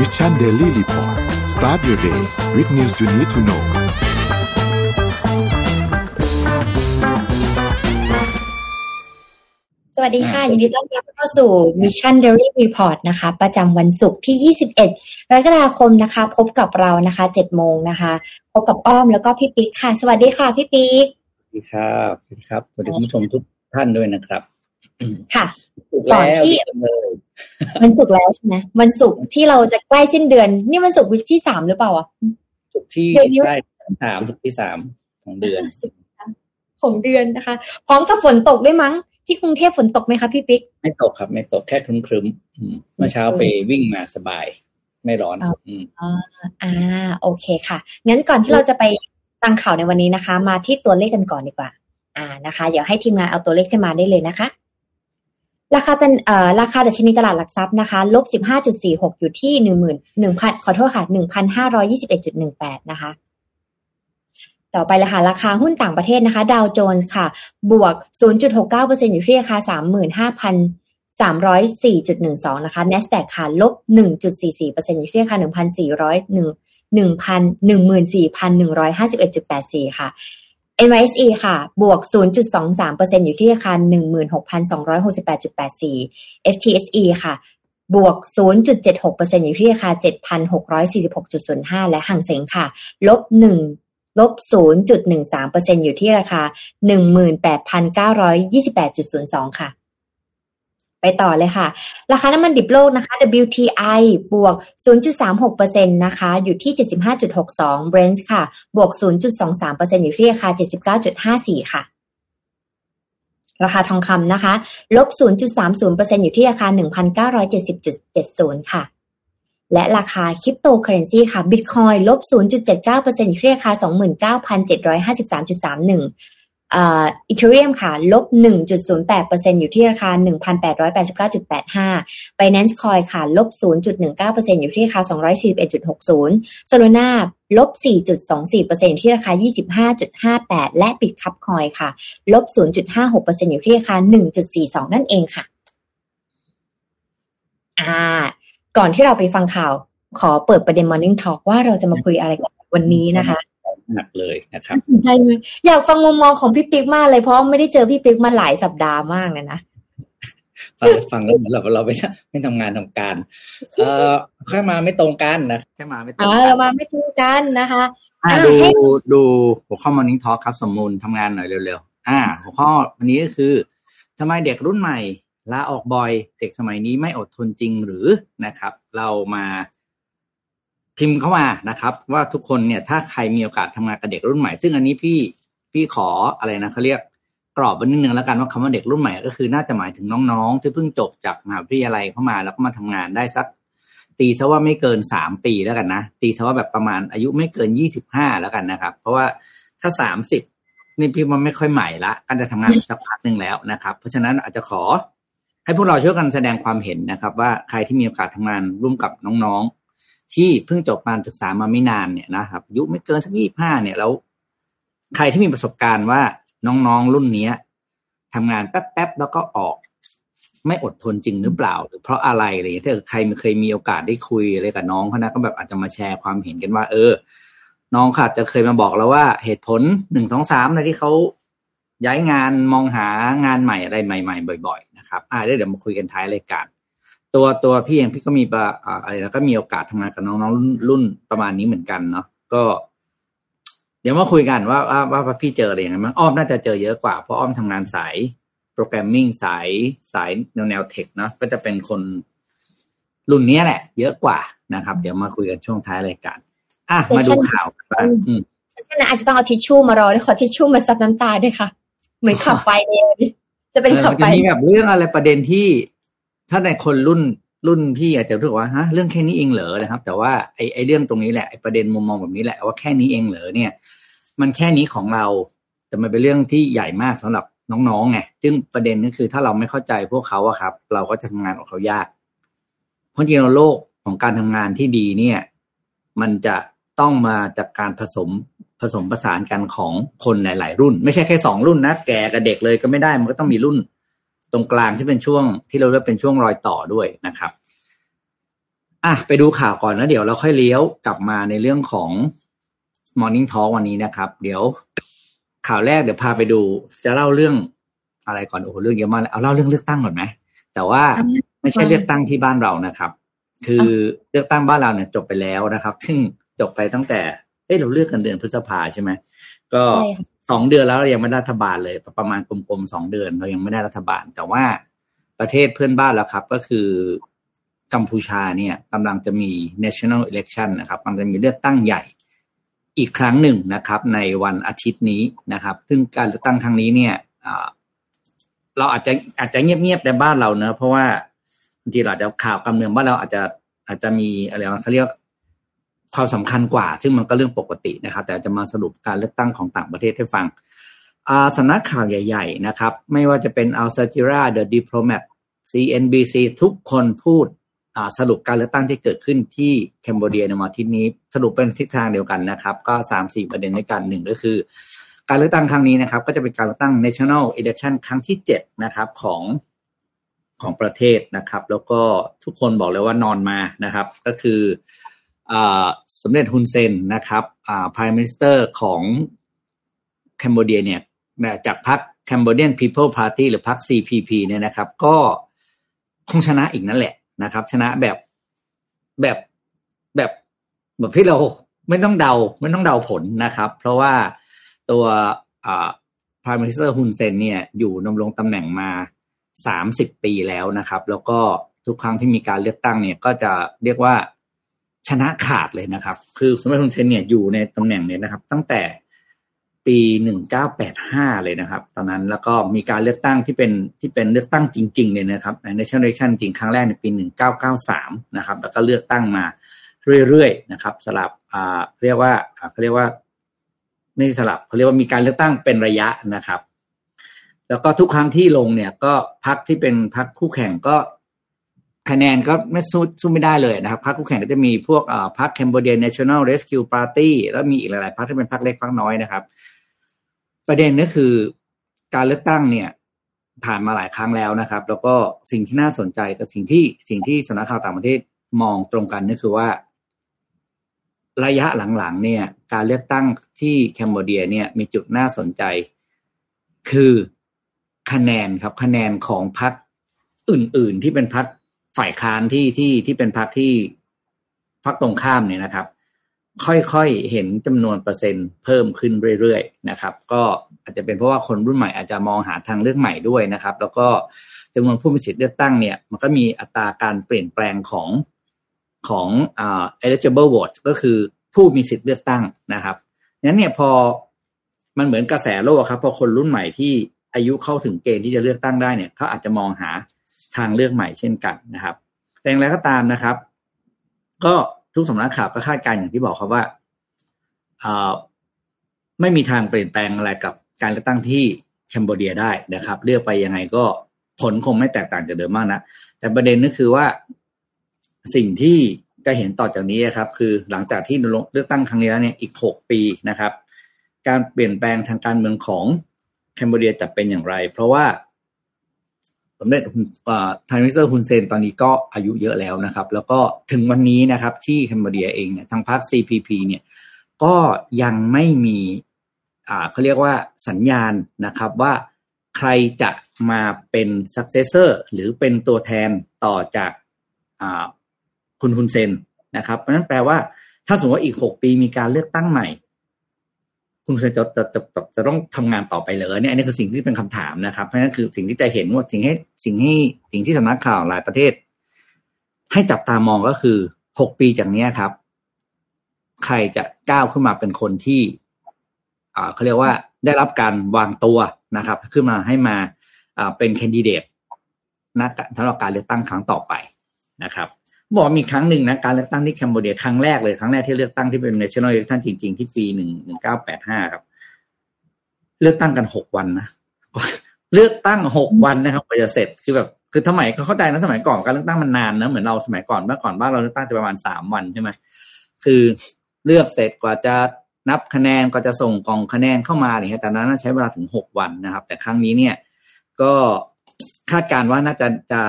Mission Daily Report start your day with news you need to know สวัสดีค่ะ ยินดีต้อนรับเข้าสู่ Mission Daily Report นะคะ ประจำวันศุกร์ที่ 21กรกฎาคมนะคะ พบกับเรานะคะ7โมงนะคะ พบกับอ้อมแล้วก็พี่ปิ๊กค่ะ สวัสดีค่ะ พี่ปิ๊กสวัสดีครับสวัสดีครับสวัสดีคุณผู้ชมทุกท่านด้วยนะครับ ค่ะถูกก่อนแล้วที่เลยวันศุกร์แล้วใช่ไหมวันศุกร์ที่เราจะใกล้สิ้นเดือน นี่วันศุกร์วิกที่สามหรือเปล่าอะสุกร์ที่เดือนนี้ได้สามสุกร์ที่สามของเดือนของเดือนนะคะ พร้อมกับฝนตกด้วยมั้ง ที่กรุงเทพฝนตกไหมคะพี่ปิ๊ก ไม่ตกครับ ไม่ตกแค่ครึ้มๆอืมเมื่อเช้าไปวิ่งมาสบาย ไม่ร้อนอ้าวอืมอ่าอ่า โอเคค่ะ งั้นก่อนที่เราจะไปฟังข่าวในวันนี้นะคะ มาที่ตัวเลขกันก่อนดีกว่า อ่านะคะ เดี๋ยวให้ทีมงานเอาตัวเลขขึ้นมาได้เลยนะคะ ราคาตันเอ่อราคาดัชนีตลาดหลักทรัพย์นะคะลบสิบห้าจุดสี่หกอยู่ที่หนึ่งหมื่นหนึ่งพันขอโทษค่ะหนึ่งพันะคะ ต่อไปลยค่ะราคาหุ้นต่างประเทศนะคะ ดาวโจนส์ค่ะ บวก 0.69%อยู่ที่ราคา 35,000 304.12 นะคะ NASDAQ ค่ะ ลบ 1.44%อยู่ที่ราคา1,401 14,154,151.84 ค่ะ NYSE ค่ะ บวก 0.23%อยู่ที่ราคา 16,268.84 FTSE ค่ะ บวก 0.76%อยู่ที่ราคา 7,646.05 และห่างเสงค่ะ ลบ 1ลบ 0.13%อยู่ที่ราคา 18,928.02 ค่ะ ไปต่อเลยค่ะ ราคาน้ำมันดิบโลกนะคะ WTI บวก 0.36%นะคะ อยู่ที่ 75.62 Brent ค่ะ บวก 0.23%อยู่ที่ราคา 79.54 ค่ะ ราคาทองคำนะคะ ลบ 0.30%อยู่ที่ราคา 1,970.70 ค่ะ และราคาคริปโตเคอเรนซีค่ะ Bitcoin ลบ 0.79%อยู่ที่ราคา 29,753.31 อีเทเรียมค่ะ ลบ 1.08%อยู่ที่ราคา 1,889.85 Binance Coin ค่ะ ลบ 0.19%อยู่ที่ราคา 241.60 Solana ลบ 4.24%อยู่ที่ราคา 25.58 และ Bitcup Coin ค่ะ ลบ 0.56%อยู่ที่ราคา 1.42 นั่นเองค่ะ อ่า ก่อนที่เราไปฟังข่าว ขอเปิดประเด็น Morning Talk ว่าเราจะมาคุยอะไรกันวันนี้นะคะ หนักเลยนะครับน่าสนใจเลยอยากฟังมุมมองของพี่ปิ๊กมากเลยเพราะไม่ได้เจอพี่ปิ๊กมาหลายสัปดาห์มากเลยนะฟังฟังแล้วเหมือนเราเราไม่ไม่ทำงานทำการ เอ่อแค่มาไม่ตรงกันนะแค่มาไม่ตรงอ่ากัเรานมาไม่ถูกกันนะคะอ่าอ่าดูให้ดูหัวข้อ Morning Talk ครับ สมมูลทำงานหน่อยเร็วๆอ่า หัวข้อวันนี้ก็คือทำไมเด็กรุ่นใหม่ลาออกบ่อยเด็กสมัยนี้ไม่อดทนจริงหรือนะครับ เรามา พิมพ์เข้ามานะครับ ว่าทุกคนเนี่ยถ้าใครมีโอกาสทำงานกับเด็กรุ่นใหม่ ซึ่งอันนี้พี่พี่ขออะไรนะเขาเรียกกรอบไว้นิดนึงแล้วกันว่าคำว่าเด็กรุ่นใหม่ก็คือน่าจะหมายถึงน้องๆ ที่เพิ่งจบจากมหาวิทยาลัยเข้ามาแล้วก็มาทำงานได้สัก ตีซะว่าไม่เกินสามปีแล้วกันนะตีซะว่าแบบประมาณอายุไม่เกินยี่สิบห้าแล้วกันนะครับ เพราะว่าถ้าสามสิบนี่พี่มันไม่ค่อยใหม่ละการจะทำงานสักพักหนึ่งแล้วนะครับ เพราะฉะนั้นอาจจะขอ ให้พวกเราช่วยกันแสดงความเห็นนะครับ ว่าใครที่มีโอกาสทำงานร่วมกับน้องๆ ที่เพิ่งจบการศึกษามาไม่นานเนี่ยนะครับอายุไม่เกินสักยี่ห้าเนี่ยแล้ว ใครที่มีประสบการณ์ว่าน้องๆรุ่นเนี้ยทำงานแป๊บๆแล้วก็ออก ไม่อดทนจริงหรือเปล่า หรือเพราะอะไรอะไรอย่างเงี้ยถ้าใครเคยมีโอกาสได้คุยอะไรกับน้องเขานะก็แบบอาจจะมาแชร์ความเห็นกันว่า เออ น้องค่ะจะเคยมาบอกเราว่าเหตุผลหนึ่งสองสามอะไรที่เขาย้ายงานมองหางานใหม่อะไรใหม่ ๆ บ่อย ๆ นะครับอ่าเดี๋ยวมาคุยกันท้ายรายการ ตัวตัวพี่เองพี่ก็มีปะอ่าอะไรแล้วก็มีโอกาสทำงานกับน้องๆรุ่นรุ่นประมาณนี้เหมือนกันเนาะก็ เดี๋ยวมาคุยกันว่าว่าว่าว่าพี่เจออะไรอย่างไรมั้งอ้อมน่าจะเจอเยอะกว่าเพราะอ้อมทำงานสายโปรแกรมมิ่งสายสายแนวแนวเทคเนาะก็จะเป็นคนรุ่นเนี้ยแหละ เยอะกว่านะครับ เดี๋ยวมาคุยกันช่วงท้ายรายการอะมาดูข่าวกันบ้างอืมฉะนั้นอาจจะต้องเอาทิชชู่มารอแล้วขอทิชชู่มาซับน้ำตาด้วยค่ะ เหมือนขับไฟเลยจะเป็นเออขับมันไฟจะมีแบบเรื่องอะไรประเด็นที่ ถ้าในคนรุ่นรุ่นพี่อาจจะรู้สึกว่าฮะเรื่องแค่นี้เองเหรอนะครับ แต่ว่าไอ้ไอ้เรื่องตรงนี้แหละไอ้ประเด็นมุมมองแบบนี้แหละว่าแค่นี้เองเหรอเนี่ย มันแค่นี้ของเรา แต่มันเป็นเรื่องที่ใหญ่มากสำหรับน้องๆไงซึ่งประเด็นก็คือถ้าเราไม่เข้าใจพวกเขาอะครับ เราก็จะทำงานของเขายาก เพราะจริงๆแล้วโลกของการทำงานที่ดีเนี่ย มันจะต้องมาจากการผสมผสมประสานกันของคนหลาย ๆ รุ่น ไม่ใช่แค่สองรุ่นนะแก่กับเด็กเลยก็ไม่ได้มันก็ต้องมีรุ่น ตรงกลางที่เป็นช่วงที่เราเรียกเป็นช่วงรอยต่อด้วยนะครับอะไปดูข่าวก่อนแล้วเดี๋ยวเราค่อยเลี้ยวกลับมาในเรื่องของ Morning Talk วันนี้นะครับ เดี๋ยวข่าวแรกเดี๋ยวพาไปดูจะเล่าเรื่องอะไรก่อนโอ้โหเรื่องเยอะมากเลยเอาเล่าเรื่องเลือกตั้งก่อนไหมแต่ว่าไม่ใช่เลือกตั้งที่บ้านเรานะครับ คือเลือกตั้งบ้านเราเนี่ยจบไปแล้วนะครับ ซึ่งจบไปตั้งแต่เอ้เราเลือกกันเดือนพฤษภาใช่ไหมก็ สองเดือนแล้วเรายังไม่ได้รัฐบาลเลย ประมาณกลมๆสองเดือนเรายังไม่ได้รัฐบาล แต่ว่าประเทศเพื่อนบ้านแล้วครับ ก็คือกัมพูชาเนี่ยกำลังจะมี national election นะครับกำลังจะมีเลือกตั้งใหญ่อีกครั้งหนึ่งนะครับ ในวันอาทิตย์นี้นะครับ ซึ่งการเลือกตั้งครั้งนี้เนี่ยเราอาจจะอาจจะเงียบๆในบ้านเราเนอะเพราะว่าบางทีเราจะข่าวการเมืองบ้านเราอาจจะอาจจะมีอะไรเขาเรียก ความสำคัญกว่า ซึ่งมันก็เรื่องปกตินะครับ แต่จะมาสรุปการเลือกตั้งของต่างประเทศให้ฟังสำนักข่าวใหญ่ ๆ นะครับ ไม่ว่าจะเป็นอัลซาจิราเดอะดิปโลแมต CNBC ทุกคนพูดสรุปการเลือกตั้งที่เกิดขึ้นที่แคนเบเดียในวันที่นี้ สรุปเป็นทิศทางเดียวกันนะครับ ก็สามสี่ประเด็นด้วยกันหนึ่งก็คือ การเลือกตั้งครั้งนี้นะครับ ก็จะเป็นการเลือกตั้ง national election ครั้งที่เจ็ดนะครับของของประเทศนะครับ แล้วก็ทุกคนบอกเลยว่านอนมานะครับ ก็คือ สมเด็จฮุนเซนนะครับ prime minister ของแคนเบเดียเนี่ยจากพรรค Cambodian People Party หรือพรรค CPP เนี่ยนะครับ ก็คงชนะอีกนั่นแหละนะครับ ชนะแบบแบบแบบแบบที่เราไม่ต้องเดาไม่ต้องเดาผลนะครับ เพราะว่าตัวอ่า Prime Minister ฮุนเซนเนี่ยอยู่ดำรงตำแหน่งมาสามสิบปีแล้วนะครับ แล้วก็ทุกครั้งที่มีการเลือกตั้งเนี่ยก็จะเรียกว่า ชนะขาดเลยนะครับ คือสมเด็จฮุนเซนเนี่ยอยู่ในตำแหน่งเนี่ยนะครับ ตั้งแต่ปีหนึ่งเก้าแปดห้าเลยนะครับ ตอนนั้นแล้วก็มีการเลือกตั้งที่เป็นที่เป็นเลือกตั้งจริงๆเนี่ยนะครับใน national election จริงครั้งแรกในปีหนึ่งเก้าเก้าสามนะครับ แล้วก็เลือกตั้งมาเรื่อยๆนะครับ สลับอ่าเรียกว่าเขาเรียกว่าไม่สลับเขาเรียกว่ามีการเลือกตั้งเป็นระยะนะครับ แล้วก็ทุกครั้งที่ลงเนี่ยก็พักที่เป็นพักคู่แข่งก็ คะแนนก็ไม่สู้สู้ไม่ได้เลยนะครับพรรคคู่แข่งก็จะมีพวกพรรค Cambodia National Rescue Party แล้วมีอีกหลาย ๆพรรคที่เป็นพรรคเล็กพรรคน้อยนะครับ ประเด็นก็คือการเลือกตั้งเนี่ยผ่านมาหลายครั้งแล้วนะครับ แล้วก็สิ่งที่น่าสนใจกับสิ่งที่สิ่งที่สำนักข่าวต่างประเทศมองตรงกันก็คือว่า ระยะหลังๆ เนี่ย การเลือกตั้งที่แคนเบเดียเนี่ยมีจุดน่าสนใจ คือคะแนนครับคะแนนของพรรคอื่น ๆ ที่เป็นพรรค ฝ่ายค้านที่ที่ที่เป็นพรรคที่พรรคตรงข้ามเนี่ยนะครับ ค่อยๆเห็นจำนวนเปอร์เซ็นต์เพิ่มขึ้นเรื่อยๆนะครับ ก็อาจจะเป็นเพราะว่าคนรุ่นใหม่อาจจะมองหาทางเลือกใหม่ด้วยนะครับ แล้วก็จำนวนผู้มีสิทธิ์เลือกตั้งเนี่ย มันก็มีอัตราการเปลี่ยนแปลงของของอ่า eligible vote ก็คือผู้มีสิทธิ์เลือกตั้งนะครับนั้นเนี่ยพอมันเหมือนกระแสโลกครับพอคนรุ่นใหม่ที่อายุเข้าถึงเกณฑ์ที่จะเลือกตั้งได้เนี่ยเขาอาจจะมองหา ทางเลือกใหม่เช่นกันนะครับ แต่อย่างไรก็ตามนะครับ ก็ทุกสำนักข่าวก็คาดการณ์อย่างที่บอกครับว่าไม่มีทางเปลี่ยนแปลงอะไรกับการเลือกตั้งที่แคนเบเดียได้นะครับ เลือกไปยังไงก็ผลคงไม่แตกต่างจากเดิมมากนะแต่ประเด็นก็คือว่าสิ่งที่จะเห็นต่อจากนี้ครับ คือหลังจากที่เลือกตั้งครั้งนี้แล้วเนี่ยอีกหกปีนะครับ การเปลี่ยนแปลงทางการเมืองของ Cambodia จะเป็นอย่างไร เพราะว่า สมเด็จ Prime Minister ฮุนเซนตอนนี้ก็อายุเยอะแล้วนะครับ แล้วก็ถึงวันนี้นะครับที่ Cambodia เองเนี่ยทางพรรค CPP เนี่ยก็ยังไม่มีอ่าเขาเรียกว่าสัญญาณนะครับว่าใครจะมาเป็น successor หรือเป็นตัวแทนต่อจากอ่าคุณฮุนเซนนะครับเพราะนั้นแปลว่าถ้าสมมติว่าอีกหกปีมีการเลือกตั้งใหม่ คุณจะจะจะจะจะต้องทำงานต่อไปเลยเนี่ยอันนี้คือสิ่งที่เป็นคำถามนะครับ เพราะนั้นคือสิ่งที่จะเห็นว่าสิ่งให้สิ่งให้สิ่งที่สำนักข่าวหลายประเทศ ให้จับตามองก็คือหกปีจากนี้ครับ ใครจะก้าวขึ้นมาเป็นคนที่ อ่าเขาเรียกว่าได้รับการวางตัวนะครับ ขึ้นมาให้มาอ่าเป็นแคนดิเดตนักสำหรับการเลือกตั้งครั้งต่อไปนะครับ บอกมีครั้งหนึ่งนะการเลือกตั้งที่แคนเบเดียครั้งแรกเลยครั้งแรกที่เลือกตั้งที่เป็น national election จริง ๆ ที่ปีหนึ่งหนึ่งเก้าแปดห้าครับ เลือกตั้งกันหกวันนะเลือกตั้งหกวันนะครับกว่าจะเสร็จคือแบบคือสมัยก็เข้าใจนะสมัยก่อนการเลือกตั้งมันนานนะเหมือนเราสมัยก่อนเมื่อก่อนบ้านเราเลือกตั้งจะประมาณสามวันใช่ไหมคือเลือกเสร็จกว่าจะนับคะแนนก็จะส่งกล่องคะแนนเข้ามาอะไรเงี้ยแต่นั้นใช้เวลาถึงหกวันนะครับ แต่ครั้งนี้เนี่ย ก็คาดการว่าน่าจะจะ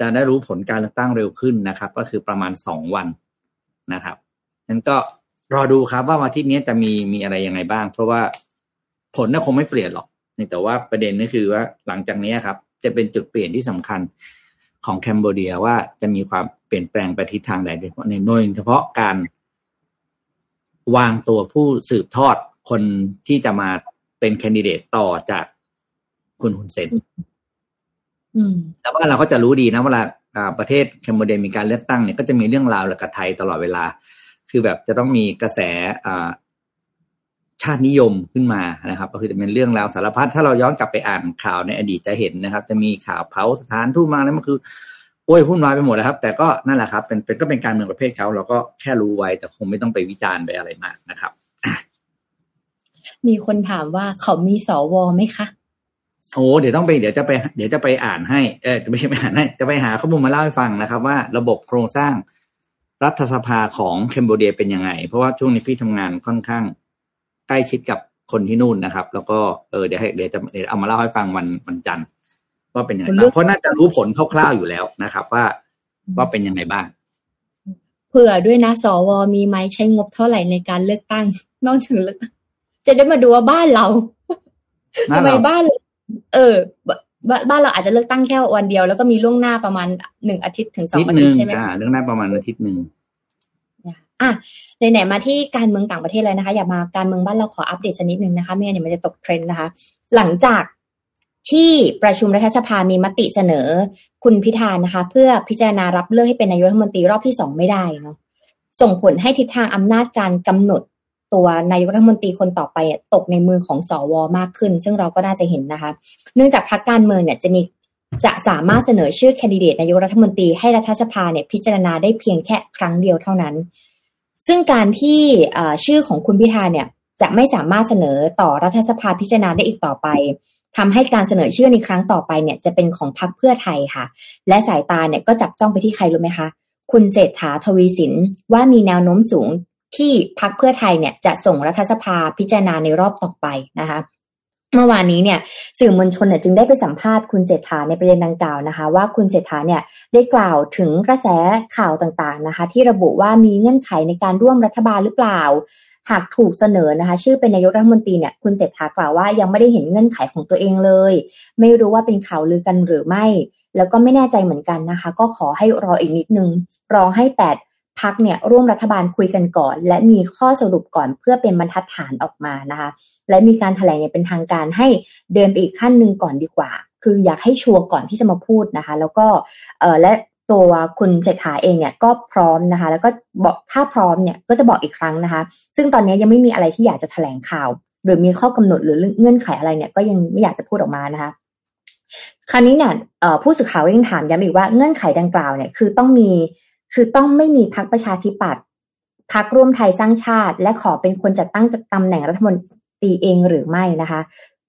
จะได้รู้ผลการเลือกตั้งเร็วขึ้นนะครับ ก็คือประมาณสองวันนะครับนั้นก็รอดูครับว่าวันทิตย์นี้จะมีมีอะไรยังไงบ้าง เพราะว่าผลน่าคงไม่เปลี่ยนหรอกแต่ว่าประเด็นก็คือว่าหลังจากนี้ครับ จะเป็นจุดเปลี่ยนที่สำคัญของแคนเบเดียว่าจะมีความเปลี่ยนแปลงไปทิศทางใดในโดยเฉพาะการวางตัวผู้สืบทอดคนที่จะมาเป็นแคนดิเดตต่อจากคุณฮุนเซน แต่ว่าเราก็จะรู้ดีนะเวลาประเทศแคนเบเดียมีการเลือกตั้งเนี่ยก็จะมีเรื่องราวและกับไทยตลอดเวลา คือแบบจะต้องมีกระแสชาตินิยมขึ้นมานะครับ ก็คือจะเป็นเรื่องราวสารพัดถ้าเราย้อนกลับไปอ่านข่าวในอดีตจะเห็นนะครับ จะมีข่าวเผาสถานทูตมาแล้วมันคือ โอ้ยพุ่นวายไปหมดแล้วครับ แต่ก็นั่นแหละครับ เป็นเป็นก็เป็นการเมืองประเภทเขาเราก็แค่รู้ไว้แต่คงไม่ต้องไปวิจารณ์ไปอะไรมากนะครับ มีคนถามว่าเขามีสวไหมคะ โอ้เดี๋ยวต้องไปเดี๋ยวจะไป เดี๋ยวจะไปอ่านให้เออจะไม่ใช่ไปอ่านให้จะไปหาข้อมูลมาเล่าให้ฟังนะครับ ว่าระบบโครงสร้างรัฐสภาของเคมโบเดียเป็นยังไง เพราะว่าช่วงนี้พี่ทำงานค่อนข้างใกล้ชิดกับคนที่นู่นนะครับ แล้วก็เออเดี๋ยวให้เดี๋ยวจะเดี๋ยวเอามาเล่าให้ฟังวันวันจันทร์ว่าเป็นยังไงบ้างเพราะน่าจะรู้ผลคร่าวๆอยู่แล้วนะครับ ว่าว่าเป็นยังไงบ้างเผื่อด้วยนะสวมีไหมใช้งบเท่าไหร่ในการเลือกตั้ง นอกจากเลือกจะได้มาดูว่าบ้านเราทำไมบ้านเออบ้านเราอาจจะเลือกตั้งแค่วันเดียว แล้วก็มีล่วงหน้าประมาณหนึ่งอาทิตย์ถึงสองอาทิตย์ใช่ไหมเรื่องหน้าประมาณอาทิตย์หนึ่งอะไหนๆมาที่การเมืองต่างประเทศเลยนะคะ อย่ามาการเมืองบ้านเราขออัปเดตชนิดนึงนะคะไม่งั้นเดี๋ยวมันจะตกเทรนด์นะคะ หลังจากที่ประชุมรัฐสภามีมติเสนอ คุณพิธานะคะ เพื่อพิจารณารับเลือกให้เป็นนายกรัฐมนตรีรอบที่สองไม่ได้เนาะส่งผลให้ทิศทางอำนาจการกำหนด ตัวนายกรัฐมนตรีคนต่อไปตกในมือของสอวอมากขึ้น ซึ่งเราก็น่าจะเห็นนะคะ เนื่องจากพรรคการเมืองเนี่ยจะมีจะสามารถเสนอชื่อแคนดิเดตนายกรัฐมนตรีให้รัฐสภาเนี่ยพิจารณาได้เพียงแค่ครั้งเดียวเท่านั้น ซึ่งการที่ชื่อของคุณพิธาเนี่ยจะไม่สามารถเสนอต่อรัฐสภาพิจารณาได้อีกต่อไปทำให้การเสนอชื่อในครั้งต่อไปเนี่ยจะเป็นของพรรคเพื่อไทยค่ะ และสายตาเนี่ยก็จับจ้องไปที่ใครรู้ไหมคะ คุณเศรษฐาทวีสินว่ามีแนวโน้มสูง ที่พักเพื่อไทยเนี่ยจะส่งรัฐสภาพิจารณาในรอบต่อไปนะคะเมื่อวานนี้เนี่ยสื่อมวลชนเนี่ยจึงได้ไปสัมภาษณ์คุณเศรษฐาในประเด็นดังกล่าวนะคะ ว่าคุณเศรษฐาเนี่ยได้กล่าวถึงกระแสข่าวต่างๆนะคะ ที่ระบุว่ามีเงื่อนไขในการร่วมรัฐบาลหรือเปล่า หากถูกเสนอนะคะ ชื่อเป็นนายกรัฐมนตรีเนี่ยคุณเศรษฐากล่าวว่ายังไม่ได้เห็นเงื่อนไขของตัวเองเลย ไม่รู้ว่าเป็นข่าวลือกันหรือไม่ แล้วก็ไม่แน่ใจเหมือนกันนะคะ ก็ขอให้รออีกนิดนึงรอให้แปด พักเนี่ยร่วมรัฐบาลคุยกันก่อน และมีข้อสรุปก่อนเพื่อเป็นบรรทัดฐานออกมานะคะ และมีการถแถลงเนี่ยเป็นทางการให้เดินไปอีกขั้นหนึ่งก่อนดีกว่า คืออยากให้ชัวร์ก่อนที่จะมาพูดนะคะ แล้วก็เออและตัวคุณเศรษฐาเองเนี่ยก็พร้อมนะคะ แล้วก็บอกถ้าพร้อมเนี่ยก็จะบอกอีกครั้งนะคะ ซึ่งตอนนี้ยังไม่มีอะไรที่อยากจะถแถลงข่าว หรือมีข้อกำหนดหรือเงื่อนไขอะไรเนี่ยก็ยังไม่อยากจะพูดออกมานะคะคราวนี้เนี่ยผู้สื่อข่าวยังถามย้ำอีกว่าเงื่อนไขดังกล่าวเนี่ยคือต้องมี คือต้องไม่มีพักประชาธิปัตย์พักร่วมไทยสร้างชาติ และขอเป็นคนจัดตั้งตำแหน่งรัฐมนตรีเองหรือไม่นะคะ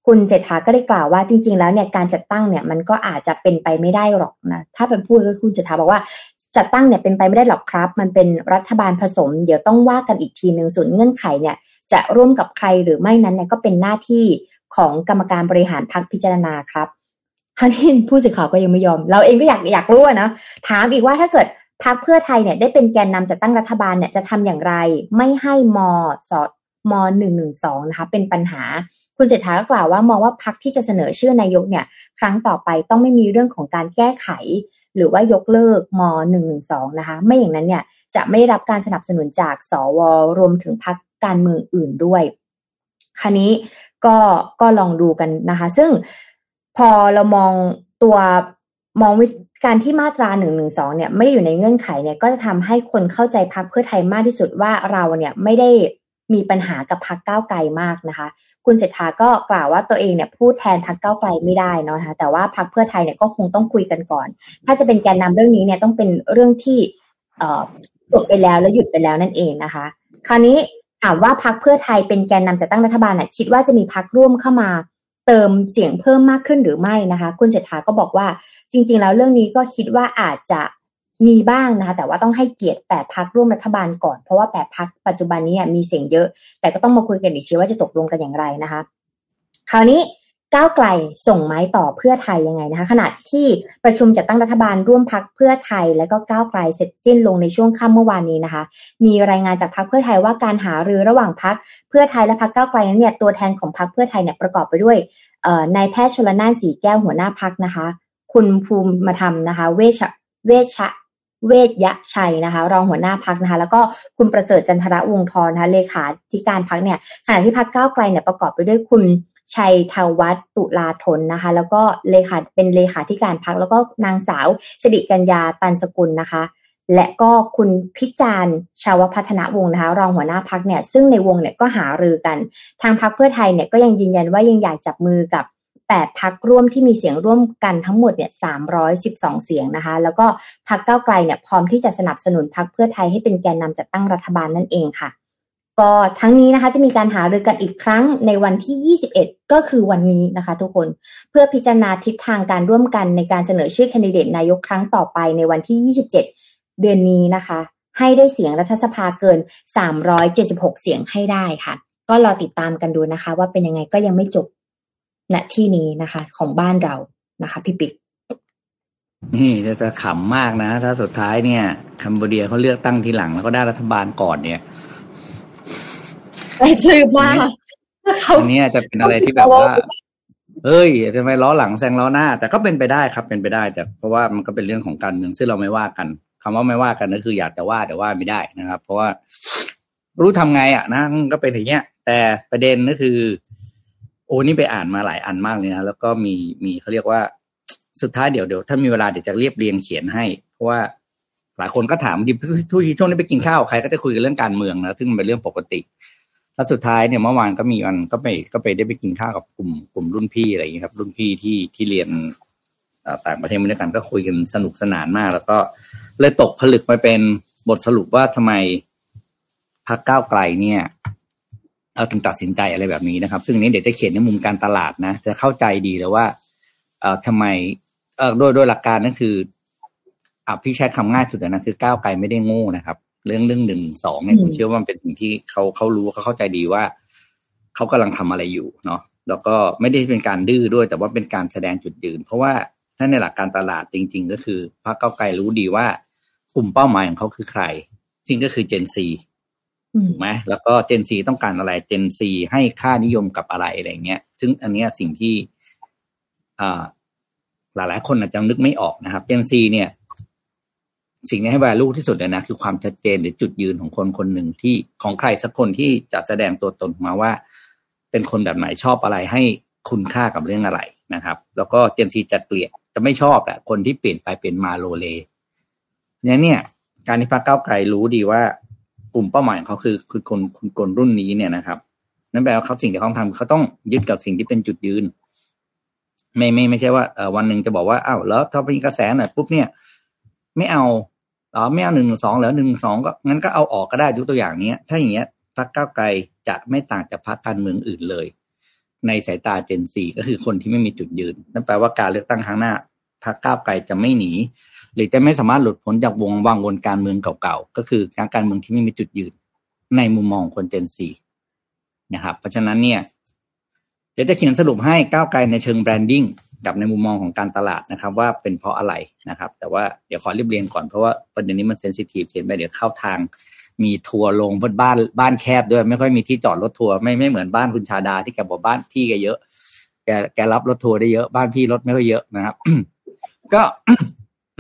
คุณเศรษฐาก็ได้กล่าวว่าจริง ๆ แล้วเนี่ยการจัดตั้งเนี่ยมันก็อาจจะเป็นไปไม่ได้หรอกนะถ้าเป็นพูดก็คุณเศรษฐาบอกว่าจัดตั้งเนี่ยเป็นไปไม่ได้หรอกครับ มันเป็นรัฐบาลผสม เดี๋ยวต้องว่ากันอีกทีหนึ่งส่วนเงื่อนไขเนี่ย จะร่วมกับใครหรือไม่นั้นเนี่ยก็เป็นหน้าที่ของกรรมการบริหารพักพิจารณาครับฮันนี่ผู้สื่อข่าวก็ยังไม่ยอม เราเองก็อยากอยากรู้นะถามอีกว่าถ้าเกิด พักเพื่อไทยเนี่ยได้เป็นแกนนำจัดตั้งรัฐบาลเนี่ยจะทำอย่างไร ไม่ให้มสมหนึ่งหนึ่งสองนะคะเป็นปัญหา คุณเศรษฐาก็กล่าวว่ามองว่าพักที่จะเสนอชื่อนายกเนี่ย ครั้งต่อไปต้องไม่มีเรื่องของการแก้ไข หรือว่ายกเลิกมหนึ่งหนึ่งสองนะคะ ไม่อย่างนั้นเนี่ยจะไม่ได้รับการสนับสนุนจากสวรวมถึงพักการเมืองอื่นด้วยคราวนี้ก็ก็ลองดูกันนะคะ ซึ่งพอเรามองตัว มองวิการที่มาตราหนึ่งหนึ่งสองเนี่ยไม่ได้อยู่ในเงื่อนไขเนี่ยก็จะทำให้คนเข้าใจพักเพื่อไทยมากที่สุดว่าเราเนี่ยไม่ได้มีปัญหากับพักก้าวไกลมากนะคะ คุณเศรษฐาก็กล่าวว่าตัวเองเนี่ยพูดแทนพักก้าวไกลไม่ได้นะะคะแต่ว่าพักเพื่อไทยเนี่ยก็คงต้องคุยกันก่อน ถ้าจะเป็นแกนนำเรื่องนี้เนี่ยต้องเป็นเรื่องที่เอ่อจบไปแล้วแล้วหยุดไปแล้วนั่นเองนะคะ คราวนี้ถามว่าพักเพื่อไทยเป็นแกนนำจัดตั้งรัฐบาลเนี่ยคิดว่าจะมีพักร่วมเข้ามาเติมเสียงเพิ่มมากขึ้นหรือไม่นะคะ คุณเศรษฐาก็บอกว่า จริง ๆ แล้วเรื่องนี้ก็คิดว่าอาจจะมีบ้างนะคะแต่ว่าต้องให้เกียรติแปดพักร่วมรัฐบาลก่อน เพราะว่าแปดพักปัจจุบันนี้มีเสียงเยอะ แต่ก็ต้องมาคุยกันอีกทีว่าจะตกลงกันอย่างไรนะคะ คราวนี้ก้าวไกลส่งไม้ต่อเพื่อไทยยังไงนะคะ ขณะที่ประชุมจัดตั้งรัฐบาลร่วมพักเพื่อไทย และก็ก้าวไกลเสร็จสิ้นลงในช่วงค่ำเมื่อวานนี้นะคะ มีรายงานจากพักเพื่อไทยว่าการหารือระหว่างพักเพื่อไทยและพักก้าวไกลนั้นเนี่ยตัวแทนของพักเพื่อไทยเนี่ยประกอบไปด้วยนายแพทย์ชลนานสีแก้วหัวหน้าพักนะคะ คุณภูมิธรรมนะคะ เวชเวชเวชยะชัยนะคะ รองหัวหน้าพักนะคะ แล้วก็คุณประเสริฐจันทระวงทรนะคะเลขาธิการพักเนี่ยขณะที่พักก้าวไกลเนี่ยประกอบไปด้วยคุณชัยทวัฒตุลาธนนะคะ แล้วก็เลขาเป็นเลขาธิการพักแล้วก็นางสาวสิริกัญญาตันสกุลนะคะ และก็คุณพิจารณ์ชาวพัฒนาวงศ์นะคะ รองหัวหน้าพักเนี่ยซึ่งในวงเนี่ยก็หารือกัน ทางพักเพื่อไทยเนี่ยก็ยังยืนยันว่ายังอยากจับมือกับ 8พักร่วมที่มีเสียงร่วมกันทั้งหมดเนี่ย312 เสียงนะคะ แล้วก็พักเก้าไกลเนี่ยพร้อมที่จะสนับสนุนพักเพื่อไทยให้เป็นแกนนำจัดตั้งรัฐบาลนั่นเองค่ะ ก็ทั้งนี้นะคะจะมีการหารือกันอีกครั้งในวันที่ 21 ก็คือวันนี้นะคะ ทุกคนเพื่อพิจารณาทิศทางการร่วมกันในการเสนอชื่อแคนดิเดตนายกครั้งต่อไปในวันที่ 27 เดือนนี้นะคะ ให้ได้เสียงรัฐสภาเกิน 376 เสียงให้ได้ค่ะ ก็รอติดตามกันดูนะคะ ว่าเป็นยังไงก็ยังไม่จบ ณที่นี้นะคะ ของบ้านเรานะคะพี่ปิ๊กนี่จะขำมากนะ ถ้าสุดท้ายเนี่ยคัมโบเดียเขาเลือกตั้งทีหลังแล้วก็ได้รัฐบาลก่อนเนี่ยไปสืบมาอันนี้จะเป็นอะไรที่แบบว่าเฮ้ยทำไมล้อหลังแซงล้อหน้า แต่ก็เป็นไปได้ครับเป็นไปได้ แต่เพราะว่ามันก็เป็นเรื่องของการเมืองซึ่งเราไม่ว่ากันคำว่าไม่ว่ากันก็คืออยากจะว่าแต่ว่าไม่ได้นะครับ เพราะว่ารู้ทำไงอะนะก็เป็นอย่างเงี้ย แต่ประเด็นก็คือ โอ้นี่ไปอ่านมาหลายอันมากเลยนะแล้วก็มีมีเขาเรียกว่าสุดท้ายเดี๋ยวเดี๋ยวถ้ามีเวลาเดี๋ยวจะเรียบเรียงเขียนให้ เพราะว่าหลายคนก็ถามดิทุกทีช่วงนี้ไปกินข้าวใครก็จะคุยกันเรื่องการเมืองนะซึ่งมันเป็นเรื่องปกติแล้วสุดท้ายเนี่ยเมื่อวานก็มีอันก็ไปก็ไปได้ไปกินข้าวกับกลุ่มกลุ่มรุ่นพี่อะไรอย่างนี้ครับ รุ่นพี่ที่ที่เรียนต่างประเทศมาด้วยกันก็คุยกันสนุกสนานมาก แล้วก็เลยตกผลึกมาเป็นบทสรุปว่าทำไมพรรคก้าวไกลเนี่ย เอาถึงตัดสินใจอะไรแบบนี้นะครับ ซึ่งนี้เดี๋ยวจะเขียนในมุมการตลาดนะ จะเข้าใจดีเลยว่า เอ่อทำไม เอ่อโดยโดยหลักการนั่นคืออะพี่ใช้คำง่ายสุดนะคือก้าวไกลไม่ได้โง่นะครับ เรื่องเรื่องหนึ่งสองเนี่ยผมเชื่อว่ามันเป็นสิ่งที่เขาเขารู้เขาเข้าใจดีว่าเขากำลังทำอะไรอยู่เนาะแล้วก็ไม่ได้เป็นการดื้อด้วย แต่ว่าเป็นการแสดงจุดยืน เพราะว่าถ้าในหลักการตลาดจริง ๆ ก็คือพรรคเก้าไกลรู้ดีว่ากลุ่มเป้าหมายของเขาคือใครจริงก็คือเจนซี ถูกไหมแล้วก็เจนซีต้องการอะไรเจนซีให้ค่านิยมกับอะไรอะไรเงี้ย ซึ่งอันนี้สิ่งที่อ่าหลายคนอาจจะนึกไม่ออกนะครับเจนซีเนี่ย สิ่งนี้ให้ value ที่สุดเลยนะ คือความชัดเจนหรือจุดยืนของคนคนหนึ่งที่ของใครสักคนที่จะแสดงตัวตนมาว่า เป็นคนแบบไหนชอบอะไรให้คุณค่ากับเรื่องอะไรนะครับ แล้วก็เจนซีจะเกลียดจะไม่ชอบแหละคนที่เปลี่ยนไปเปลี่ยนมาโลเลเนี่ยเนี่ย การที่พรรคเก้าไกลรู้ดีว่า กลุ่มเป้าหมายของเขาคือคือคนคนคนรุ่นนี้เนี่ยนะครับ นั่นแปลว่าเขาสิ่งที่เขาทำเขาต้องยึดกับสิ่งที่เป็นจุดยืน ไม่ไม่ไม่ใช่ว่าเออวันหนึ่งจะบอกว่าอ้าวแล้วถ้ามีกระแสหน่อยปุ๊บเนี่ย ไม่เอาอ๋อไม่เอาหนึ่งสองแล้วหนึ่งสองก็งั้นก็เอาออกก็ได้ยกตัวอย่างเนี้ย ถ้าอย่างเงี้ยพรรคก้าวไกลจะไม่ต่างจากพรรคการเมืองอื่นเลย ในสายตา Gen Z ก็คือคนที่ไม่มีจุดยืนนั่นแปลว่าการเลือกตั้งครั้งหน้าพรรคก้าวไกลจะไม่หนี หรือจะไม่สามารถหลุดพ้นจากวงวังวนการเมืองเก่าๆก็คือการการเมืองที่ไม่มีจุดยืนในมุมมองคน Gen Z นะครับ เพราะฉะนั้นเนี่ยเดี๋ยวจะเขียนสรุปให้ก้าวไกลในเชิง branding กับในมุมมองของการตลาดนะครับ ว่าเป็นเพราะอะไรนะครับ แต่ว่าเดี๋ยวขอรีบเรียงก่อนเพราะว่าประเด็นนี้มัน sensitive เขียนไปเดี๋ยวเข้าทางมีทัวร์ลงบนบ้านบ้านแคบด้วย ไม่ค่อยมีที่จอดรถทัวร์ไม่ไม่เหมือนบ้านคุณชาดาที่แกบอกบ้านที่แกเยอะแกแกรับรถทัวร์ได้เยอะบ้านพี่รถไม่ค่อยเยอะนะครับ ก็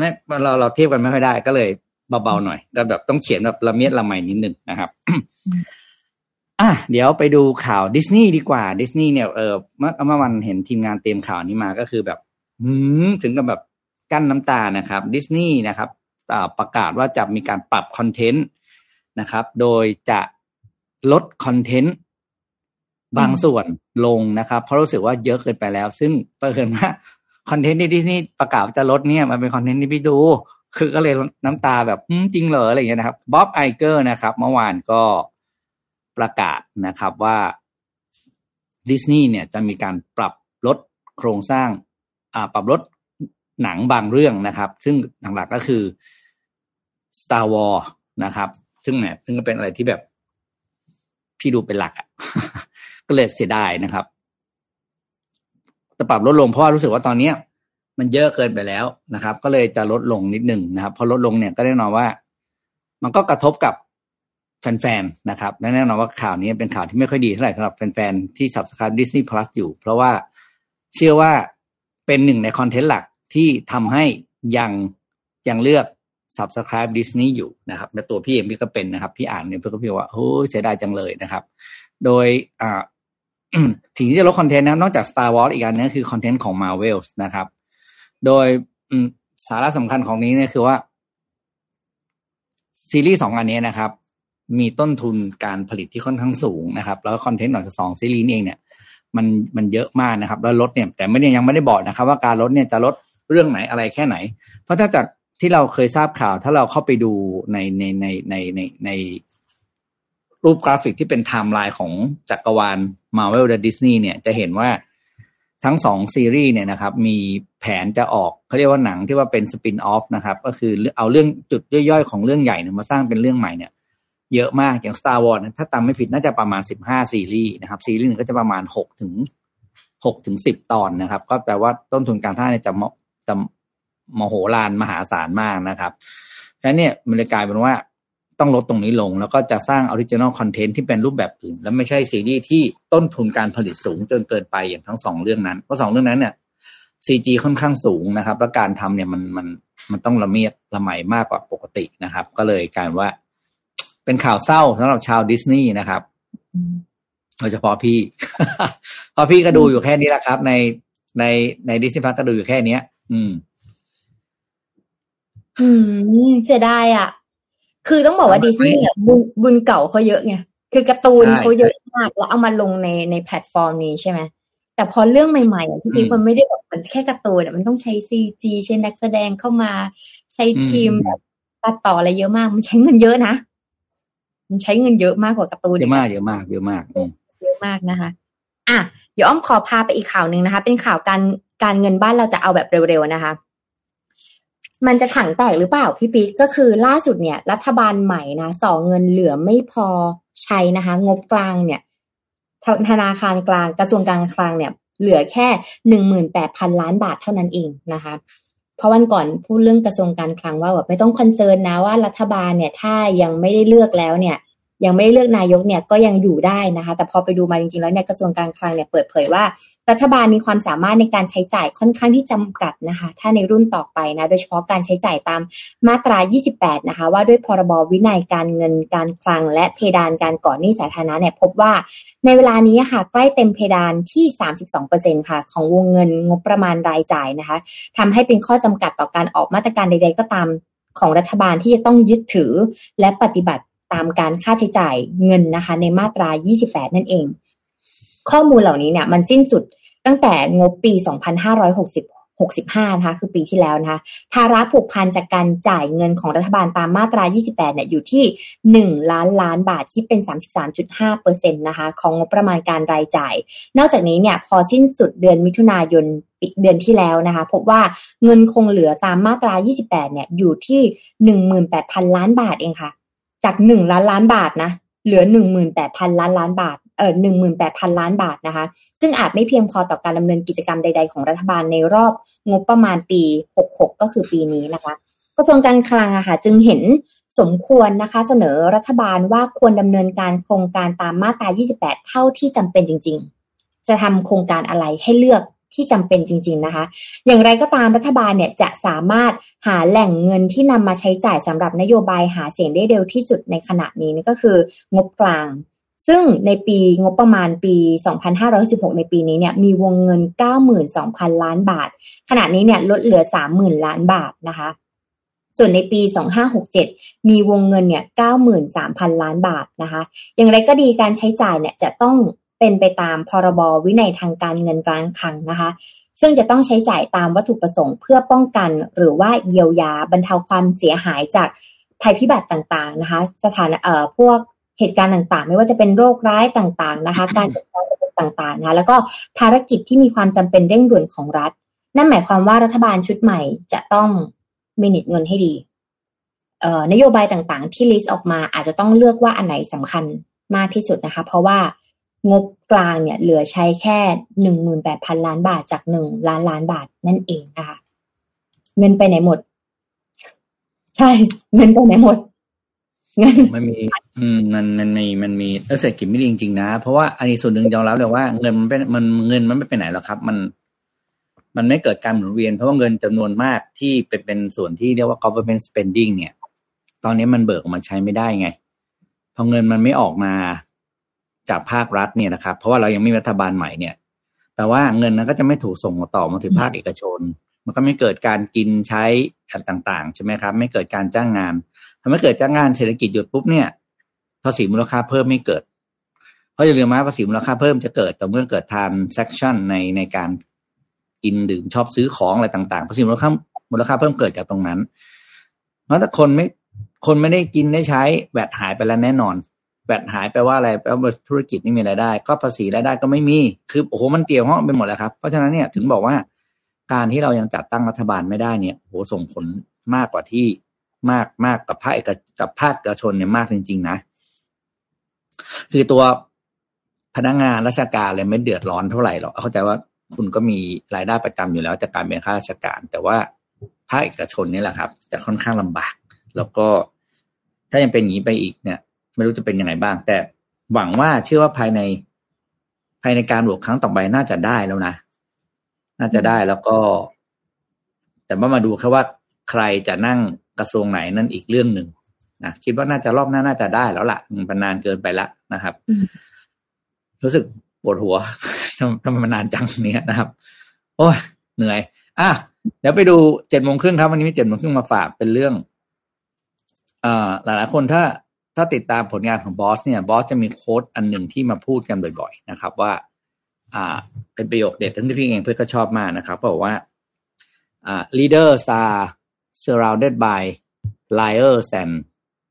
ไม่เราเราเทียบกันไม่ค่อยได้ ก็เลยเบาๆหน่อยก็แบบต้องเขียนแบบละเมียดละไมนิดนึงนะครับอะเดี๋ยวไปดูข่าวดิสนีย์ดีกว่าดิสนีย์เนี่ยเออเมื่อเมื่อวันเห็นทีมงานเตรียมข่าวนี้มาก็คือแบบหืมถึงกับแบบกั้นน้ำตานะครับดิสนีย์นะครับประกาศว่าจะมีการปรับคอนเทนต์นะครับ โดยจะลดคอนเทนต์บางส่วนลงนะครับ เพราะรู้สึกว่าเยอะเกินไปแล้ว ซึ่งเปิดว่า คอนเทนต์ที่ดิสนีย์ประกาศจะลดเนี่ยมันเป็นคอนเทนต์ที่พี่ดู คือก็เลยน้ำตาแบบจริงเหรออะไรอย่างเงี้ยนะครับบ๊อบไอเกอร์นะครับเมื่อวานก็ประกาศนะครับว่าดิสนีย์เนี่ยจะมีการปรับลดโครงสร้างอ่าปรับลดหนังบางเรื่องนะครับ ซึ่งหลักๆก็คือ Star Wars นะครับ ซึ่งเนี่ยซึ่งก็เป็นอะไรที่แบบพี่ดูเป็นหลักอะก็เลยเสียดายนะครับ จะปรับลดลงเพราะว่ารู้สึกว่าตอนเนี้ยมันเยอะเกินไปแล้วนะครับ ก็เลยจะลดลงนิดหนึ่งนะครับ พอลดลงเนี่ยก็แน่นอนว่า มันก็กระทบกับแฟนๆนะครับแน่นอนว่าข่าวนี้เป็นข่าวที่ไม่ค่อยดีเท่าไหร่สำหรับแฟนๆที่ subscribe Disney Plus อยู่ เพราะว่าเชื่อว่าเป็นหนึ่งในคอนเทนต์หลักที่ทำให้ยังยังเลือก subscribe Disney อยู่นะครับและตัวพี่เองพี่ก็เป็นนะครับ พี่อ่านเนี่ยเพื่อก็พี่ว่าโอ้เสียดายจังเลยนะครับ โดยอ่า สิ่งที่จะลดคอนเทนต์นะครับ นอกจาก Star Wars อีกอันนึงคือคอนเทนต์ของ Marvel นะครับ โดยสาระสำคัญของนี้เนี่ยคือว่า ซีรีส์สองอันนี้นะครับ มีต้นทุนการผลิตที่ค่อนข้างสูงนะครับ แล้วคอนเทนต์ของสองซีรีส์เองเนี่ยมันมันเยอะมากนะครับ แล้วลดเนี่ย แต่ไม่ได้ยังไม่ได้บอกนะครับ ว่าการลดเนี่ยจะลดเรื่องไหนอะไรแค่ไหน เพราะถ้าจากที่เราเคยทราบข่าว ถ้าเราเข้าไปดูในในในในในในรูปกราฟิกที่เป็นไทม์ไลน์ของจักรวาล Marvel และ Disney เนี่ยจะเห็นว่าทั้งสองซีรีส์เนี่ยนะครับมีแผนจะออกเขาเรียกว่าหนังที่ว่าเป็น spin-off นะครับก็คือเอาเรื่องจุดย่อยๆ ของเรื่องใหญ่เนี่ยมาสร้างเป็นเรื่องใหม่เนี่ยเยอะมากอย่าง Star Wars ถ้าตามไม่ผิดน่าจะประมาณสิบห้าซีรีส์นะครับซีรีส์นึงก็จะประมาณหกถึงหกถึงสิบตอนนะครับ ก็แปลว่าต้นทุนการทำเนี่ยจะจะมโหฬารมหาศาลมากนะครับดังนั้นเนี่ยมันเลยกลายเป็นว่า ต้องลดตรงนี้ลง แล้วก็จะสร้าง original content ที่เป็นรูปแบบอื่น แล้วไม่ใช่ซีรีส์ที่ต้นทุนการผลิตสูงจนเกินไปอย่างทั้งสองเรื่องนั้น เพราะสองเรื่องนั้นเนี่ย CG ค่อนข้างสูงนะครับ แล้วการทำเนี่ยมันมันมันต้องละเมียดละไมมากกว่าปกตินะครับ ก็เลยกลายว่า เป็นข่าวเศร้าสำหรับชาวดิสนีย์นะครับโดยเฉพาะพี่พอพี่ก็ดูอยู่แค่นี้แหละครับ ในในในดิสนีย์พลัสก็ดูอยู่แค่เนี้ย อืม อืมเสียดายอะ คือต้องบอกว่าดิสนีย์เนี่ยบุญบุญเก่าเขาเยอะไงคือการ์ตูนเขาเยอะมากแล้วเอามาลงในในแพลตฟอร์มนี้ใช่ไหมแต่พอเรื่องใหม่ๆอะที่พี่มันไม่ได้แบบมันแค่การ์ตูนมันต้องใช้ CG ใช้นักแสดงเข้ามาใช้ทีมแบบตัดต่ออะไรเยอะมาก มันใช้เงินเยอะนะ มันใช้เงินเยอะมากกว่าการ์ตูนเยอะมากเยอะมากเยอะมากเยอะมากนะคะ อะเดี๋ยวอ้อมขอพาไปอีกข่าวหนึ่งนะคะ เป็นข่าวการการเงินบ้านเราจะเอาแบบเร็วๆนะคะ มันจะถังแตกหรือเปล่าพี่ปิ๊กก็คือล่าสุดเนี่ย รัฐบาลใหม่นะสองเงินเหลือไม่พอใช้นะคะ งบกลางเนี่ยธนาคารกลางกระทรวงการคลังเนี่ย เหลือแค่หนึ่งหมื่นแปดพันล้านบาทเท่านั้นเองนะคะ เพราะวันก่อนพูดเรื่องกระทรวงการคลังว่าแบบไม่ต้องคอนเซิร์นนะว่ารัฐบาลเนี่ย ถ้ายังไม่ได้เลือกแล้วเนี่ย ยังไม่ได้เลือกนายกเนี่ยก็ยังอยู่ได้นะคะ แต่พอไปดูมาจริงๆแล้วเนี่ยกระทรวงการคลังเนี่ยเปิดเผยว่า รัฐบาลมีความสามารถในการใช้จ่ายค่อนข้างที่จำกัดนะคะ ถ้าในรุ่นต่อไปนะโดยเฉพาะการใช้จ่ายตามมาตรา 28 นะคะ ว่าด้วยพรบวินัยการเงินการคลัง และเพดานการก่อหนี้สาธารณะเนี่ยพบว่าในเวลานี้ค่ะใกล้เต็มเพดานที่ 32%ค่ะ ของวงเงินงบประมาณรายจ่ายนะคะทำให้เป็นข้อจำกัดต่อการออกมาตรการใด ๆ ก็ตามของรัฐบาลที่จะต้องยึดถือและปฏิบัติ ตามการค่าใช้จ่ายเงินนะคะ ในมาตรา 28 นั่นเอง ข้อมูลเหล่านี้เนี่ยมันสิ้นสุดตั้งแต่งบปี 2560 65นะคะคือปีที่แล้วนะคะภาระผูกพันจากการจ่ายเงินของรัฐบาลตามมาตรา 28เนี่ยอยู่ที่ 1 ล้านล้านบาทคิดเป็น 33.5%นะคะของงบประมาณการรายจ่าย นอกจากนี้เนี่ยพอสิ้นสุดเดือนมิถุนายนเดือนที่แล้วนะคะพบว่าเงินคงเหลือตามมาตรา 28เนี่ยอยู่ที่ 18,000 ล้านบาทเองค่ะ จากหนึ่งล้านล้านบาทนะเหลือหนึ่งหมื่นแปดพันล้านล้านบาทเออหนึ่งหมื่นแปดพันล้านบาทนะคะ ซึ่งอาจไม่เพียงพอต่อการดำเนินกิจกรรมใด ๆของรัฐบาลในรอบงบประมาณปีหกหกก็คือปีนี้นะคะกระทรวงการคลังอะคะ่ะจึงเห็นสมควรนะคะเสนอรัฐบาลว่าควรดำเนินการโครงการตามมาตรา 28 เท่าที่จำเป็นจริง ๆ จะทำโครงการอะไรให้เลือก ที่จำเป็นจริง ๆนะคะ อย่างไรก็ตามรัฐบาลเนี่ยจะสามารถหาแหล่งเงินที่นำมาใช้จ่ายสำหรับนโยบายหาเสียงได้เร็วที่สุดในขณะนี้นี่ก็คืองบกลาง ซึ่งในปีงบประมาณปี 2516 ในปีนี้เนี่ยมีวงเงิน 92,000 ล้านบาท ขณะนี้เนี่ยลดเหลือ 30,000 ล้านบาทนะคะส่วนในปี 2567 มีวงเงินเนี่ย 93,000 ล้านบาทนะคะ อย่างไรก็ดีการใช้จ่ายเนี่ยจะต้อง เป็นไปตามพรบวินัยทางการเงินการคลังนะคะ ซึ่งจะต้องใช้จ่ายตามวัตถุประสงค์ เพื่อป้องกันหรือว่าเยียวยาบรรเทาความเสียหายจากภัยพิบัติต่างๆนะคะ สถานเอ่อพวกเหตุการณ์ต่างๆ ไม่ว่าจะเป็นโรคร้ายต่างๆนะคะ การจัดการระบบต่างๆนะแล้วก็ภารกิจที่มีความจำเป็นเร่งด่วนของรัฐ นั่นหมายความว่ารัฐบาลชุดใหม่จะต้องมีนิดเงินให้ดีเอ่อนโยบายต่างๆ ที่ลิสต์ออกมาอาจจะต้องเลือกว่าอันไหนสำคัญมากที่สุดนะคะ เพราะว่า งบกลางเนี่ยเหลือใช้แค่หนึ่งหมื่นแปดพันล้านบาทจากหนึ่งล้านล้านบาทนั่นเองนะคะเงินไปไหนหมด ใช่ เงินไปไหนหมดเงินมันมี อืมมันมันมีมันมีเศรษฐกิจไม่ดีจริงๆนะ เพราะว่าอันนี้ส่วนหนึ่งยอมรับเลยว่าเงินมันเป็นมันเงินมันไม่ไปไหนหรอกครับ มัน มันไม่เกิดการหมุนเวียนเพราะว่าเงินจำนวนมากที่เป็นเป็นส่วนที่เรียกว่า government spending เนี่ย ตอนนี้มันเบิกออกมาใช้ไม่ได้ไงพอเงินมันไม่ออกมา จากภาครัฐเนี่ยนะครับ เพราะว่าเรายังไม่มีรัฐบาลใหม่เนี่ย แต่ว่าเงินนั้นก็จะไม่ถูกส่งต่อมาถึงภาคเอกชน มันก็ไม่เกิดการกินใช้ต่างๆ ใช่ไหมครับ ไม่เกิดการจ้างงานทำให้เกิดจ้างงานเศรษฐกิจหยุดปุ๊บเนี่ยภาษีมูลค่าเพิ่มไม่เกิด เพราะอย่าลืมว่าภาษีมูลค่าเพิ่มจะเกิดแต่เมื่อเกิด transaction ในในการกินดื่มชอบซื้อของอะไรต่างๆภาษีมูลค่ามูลค่าเพิ่มเกิดจากตรงนั้น เพราะถ้าคนไม่คนไม่ได้กินได้ใช้แบตหายไปแล้วแน่นอน แบตหายไปว่าอะไรแปลว่าธุรกิจไม่มีรายได้ ก็ภาษีรายได้ก็ไม่มี คือโอ้โหมันเกี่ยวข้องไปหมดแล้วครับเพราะฉะนั้นเนี่ยถึงบอกว่าการที่เรายังจัดตั้งรัฐบาลไม่ได้เนี่ยโอ้โหส่งผลมากกว่าที่มากมากกับภาคเอกกับภาคเอกชนเนี่ยมากจริง ๆ นะ คือตัวพนักงานราชการเลยไม่เดือดร้อนเท่าไหร่หรอกเข้าใจว่าคุณก็มีรายได้ประจำอยู่แล้วจากการเป็นข้าราชการ แต่ว่าภาคเอกชนนี่แหละครับ จะค่อนข้างลำบาก แล้วก็ถ้ายังเป็นอย่างนี้ไปอีกเนี่ย ไม่รู้จะเป็นยังไงบ้าง แต่หวังว่าเชื่อว่าภายในภายในการโหวตครั้งต่อไปน่าจะได้แล้วนะ น่าจะได้แล้วก็ แต่ว่ามาดูแค่ว่าใครจะนั่งกระทรวงไหนนั่นอีกเรื่องหนึ่งนะคิดว่าน่าจะรอบหน้าน่าจะได้แล้วละ่ะมันนานเกินไปละนะครับ รู้สึกปวดหัวทำไมมันนานจังเนี้ยนะครับ โอ้ยเหนื่อย อะเดี๋ยวไปดูเจ็ดโมงครึ่งครับวันนี้มีเจ็ดโมงครึ่งมาฝากเป็นเรื่องอ่าหลายๆคนถ้า ถ้าติดตามผลงานของบอสเนี่ยบอสจะมีโค้ดอันหนึ่งที่มาพูดกันบ่อย ๆ นะครับ ว่า อ่า เป็นประโยคเด็ดทั้งที่พี่เองเพื่อนก็ชอบมากนะครับบอกว่าอ่า leaders are surrounded by liars and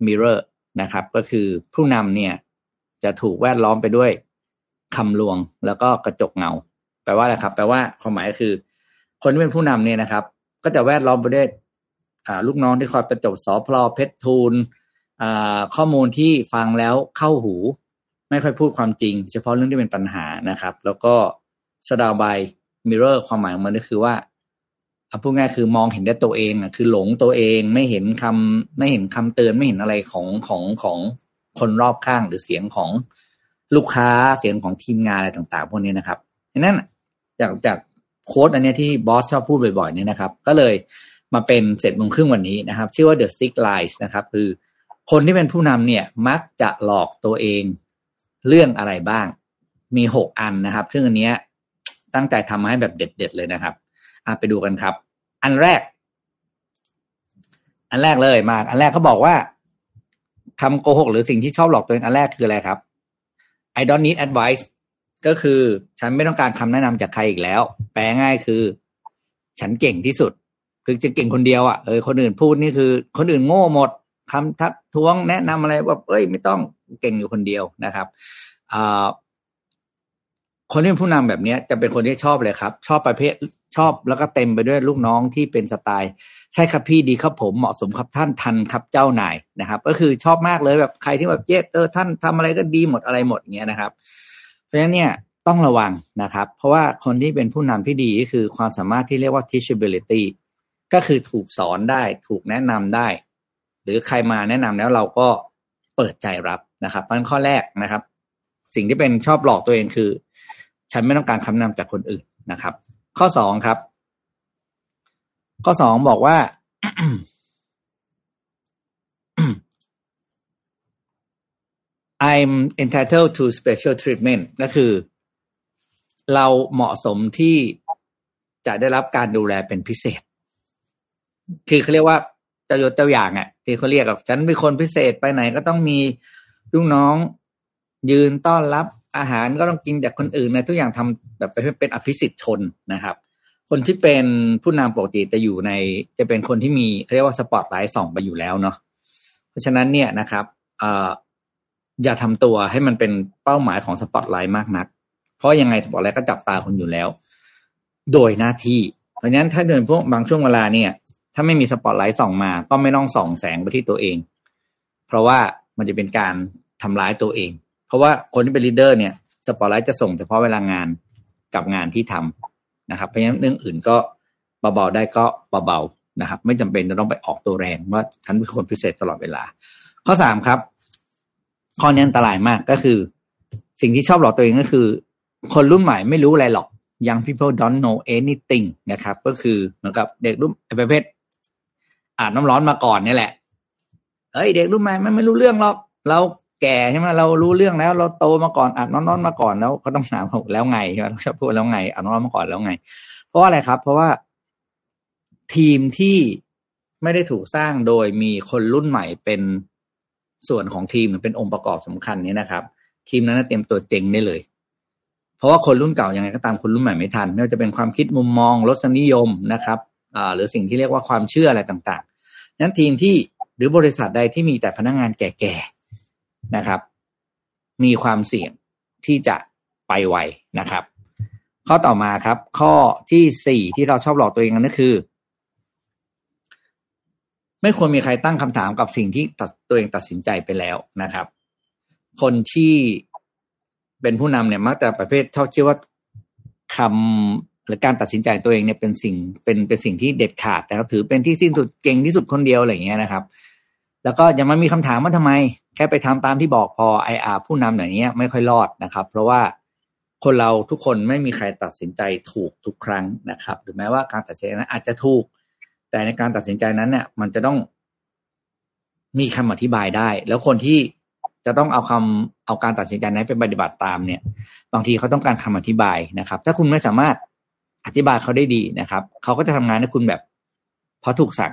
mirror นะครับ ก็คือผู้นำเนี่ยจะถูกแวดล้อมไปด้วยคำลวงแล้วก็กระจกเงา แปลว่าอะไรครับ แปลว่าความหมายก็คือ คนที่เป็นผู้นำเนี่ยนะครับ ก็จะแวดล้อมไปด้วยลูกน้องที่คอยประจบสอพลอเพชรทูล ข้อมูลที่ฟังแล้วเข้าหู ไม่ค่อยพูดความจริง เฉพาะเรื่องที่เป็นปัญหานะครับ แล้วก็สดาวบายมิเรอร์ความหมายของมันก็คือว่าเอาพูดง่ายคือมองเห็นได้ตัวเองอะคือหลงตัวเองไม่เห็นคำไม่เห็นคำเตือนไม่เห็นอะไรของของของคนรอบข้างหรือเสียงของลูกค้าเสียงของทีมงานอะไรต่าง ๆ พวกนี้นะครับดังนั้นจากจากโค้ดอันนี้ที่บอสชอบพูดบ่อยๆเนี่ยนะครับ ก็เลยมาเป็นเสร็จมงครึ่งวันนี้นะครับ ชื่อว่า The Six Lies นะครับ คือ คนที่เป็นผู้นำเนี่ยมักจะหลอกตัวเองเรื่องอะไรบ้าง มีหกอันนะครับ ซึ่งอันนี้ตั้งใจทำมาให้แบบเด็ด ๆ เลยนะครับอะไปดูกันครับ อันแรก อันแรกเลยมาอันแรกเขาบอกว่าคำโกหกหรือสิ่งที่ชอบหลอกตัวเองอันแรกคืออะไรครับ I don't need advice ก็คือฉันไม่ต้องการคำแนะนำจากใครอีกแล้ว แปลง่ายคือ ฉันเก่งที่สุด คือจะเก่งคนเดียวอะ่ะเออคนอื่นพูดนี่คือ คนอื่นโง่หมด คำทักท้วงแนะนำอะไรว่าเอ้ยไม่ต้องเก่งอยู่คนเดียวนะครับอคนที่เป็นผู้นำแบบนี้จะเป็นคนที่ชอบเลยครับ ชอบประเภทชอบแล้วก็เต็มไปด้วยลูกน้องที่เป็นสไตล์ ใช่ครับพี่ดีครับผมเหมาะสมครับท่านทันครับเจ้านายนะครับ ก็คือชอบมากเลยแบบใครที่แบบเย็ดเออท่านทำอะไรก็ดีหมดอะไรหมดเงี้ยนะครับ เพราะฉะนั้นเนี่ยต้องระวังนะครับ เพราะว่าคนที่เป็นผู้นำที่ดีก็คือความสามารถที่เรียกว่า teachability ก็คือถูกสอนได้ถูกแนะนำได้ หรือใครมาแนะนำแล้วเราก็เปิดใจรับนะครับเพราะนั้นข้อแรกนะครับ สิ่งที่เป็นชอบหลอกตัวเองคือ ฉันไม่ต้องการคำนำจากคนอื่นนะครับ ข้อสองครับ ข้อสองบอกว่า I'm entitled to special treatment ก็คือ เราเหมาะสมที่จะได้รับการดูแลเป็นพิเศษ คือเขาเรียกว่าจ้ายศเจ้าอย่างอะ ที่เขาเรียกกับฉันเป็นคนพิเศษไปไหนก็ต้องมีลูกน้อง ยืนต้อนรับอาหารก็ต้องกินจากคนอื่นนะทุกอย่างทำแบบเป็นอภิสิทธิ์ชนนะครับ คนที่เป็นผู้นำปกติจะอยู่ใน จะเป็นคนที่มีเรียกว่าสปอตไลท์ส่องไปอยู่แล้วเนาะเพราะฉะนั้นเนี่ยนะครับออย่าทำตัวให้มันเป็นเป้าหมายของสปอตไลท์มากนัก เพราะยังไงสปอตไลท์ก็จับตาคนอยู่แล้ว โดยหน้าที่ เพราะฉะนั้นถ้าเดินพวกบางช่วงเวลาเนี่ย ถ้าไม่มีสปอตไลท์ส่องมา ก็ไม่ต้องส่องแสงไปที่ตัวเอง เพราะว่ามันจะเป็นการทำร้ายตัวเอง เพราะว่าคนที่เป็น leader เนี่ยสปอตไลท์จะส่องเฉพาะเวลางานกับงานที่ทำนะครับ เพราะฉะนั้นเรื่องอื่นก็เบาๆได้ก็เบาๆนะครับ ไม่จำเป็นจะต้องไปออกตัวแรงว่าฉันเป็นคนพิเศษตลอดเวลา ข้อสามครับ ข้อนี้อันตรายมากก็คือ สิ่งที่ชอบหลอกตัวเองก็คือ คนรุ่นใหม่ไม่รู้อะไรหรอก young people don't know anything นะครับ ก็คือเหมือนกับเด็กรุ่นประเภท อาบน้ำร้อนมาก่อนนี่แหละเอ้ยเด็กรุ่นใหม่มันไม่รู้เรื่องหรอก เราแก่ใช่ไหมเรารู้เรื่องแล้ว เราโตมาก่อนอาบน้ำร้อนมาก่อนแล้วก็ต้องถามแล้วไงใช่ไหมชอบพูดแล้วไงอาบน้ำร้อนมาก่อนแล้วไง เพราะอะไรครับ เพราะว่าทีมที่ไม่ได้ถูกสร้างโดยมีคนรุ่นใหม่เป็นส่วนของทีมหรือเป็นองค์ประกอบสำคัญนี้นะครับ ทีมนั้นเตรียมตัวเจ๋งได้เลย เพราะว่าคนรุ่นเก่ายังไงก็ตามคนรุ่นใหม่ไม่ทันไม่ว่าจะเป็นความคิดมุมมองรสนิยมนะครับอ่าหรือสิ่งที่เรียกว่าความเชื่ออะไรต่าง นั้นทีมที่หรือบริษัทใดที่มีแต่พนักงงานแก่ๆนะครับ มีความเสี่ยงที่จะไปไวนะครับ ข้อต่อมาครับ ข้อที่สี่ที่เราชอบหลอกตัวเองนั่นคือ ไม่ควรมีใครตั้งคำถามกับสิ่งที่ตัดตัวเองตัดสินใจไปแล้วนะครับ คนที่เป็นผู้นำเนี่ยมักจะประเภทชอบคิดว่าคำ หรือการตัดสินใจตัวเองเนี่ยเป็นสิ่งเป็นเป็นสิ่งที่เด็ดขาดนะครับ ถือเป็นที่สิ้นสุดเก่งที่สุดคนเดียวอะไรอย่างเงี้ยนะครับ แล้วก็ยังมามีคำถามว่าทำไม แค่ไปทำตามที่บอกพอไออาผู้นำอย่างเงี้ยไม่ค่อยรอดนะครับ เพราะว่าคนเราทุกคนไม่มีใครตัดสินใจถูกทุกครั้งนะครับหรือแม้ว่าการตัดสินใจนั้นอาจจะถูก แต่ในการตัดสินใจนั้นเนี่ย มันจะต้องมีคำอธิบายได้ แล้วคนที่จะต้องเอาคำเอาการตัดสินใจนั้นไปปฏิบัติตามเนี่ย บางทีเขาต้องการคำอธิบายนะครับ ถ้าคุณไม่สามารถ อธิบายเขาได้ดีนะครับเขาก็จะทำงานให้คุณแบบเพราะถูกสั่ง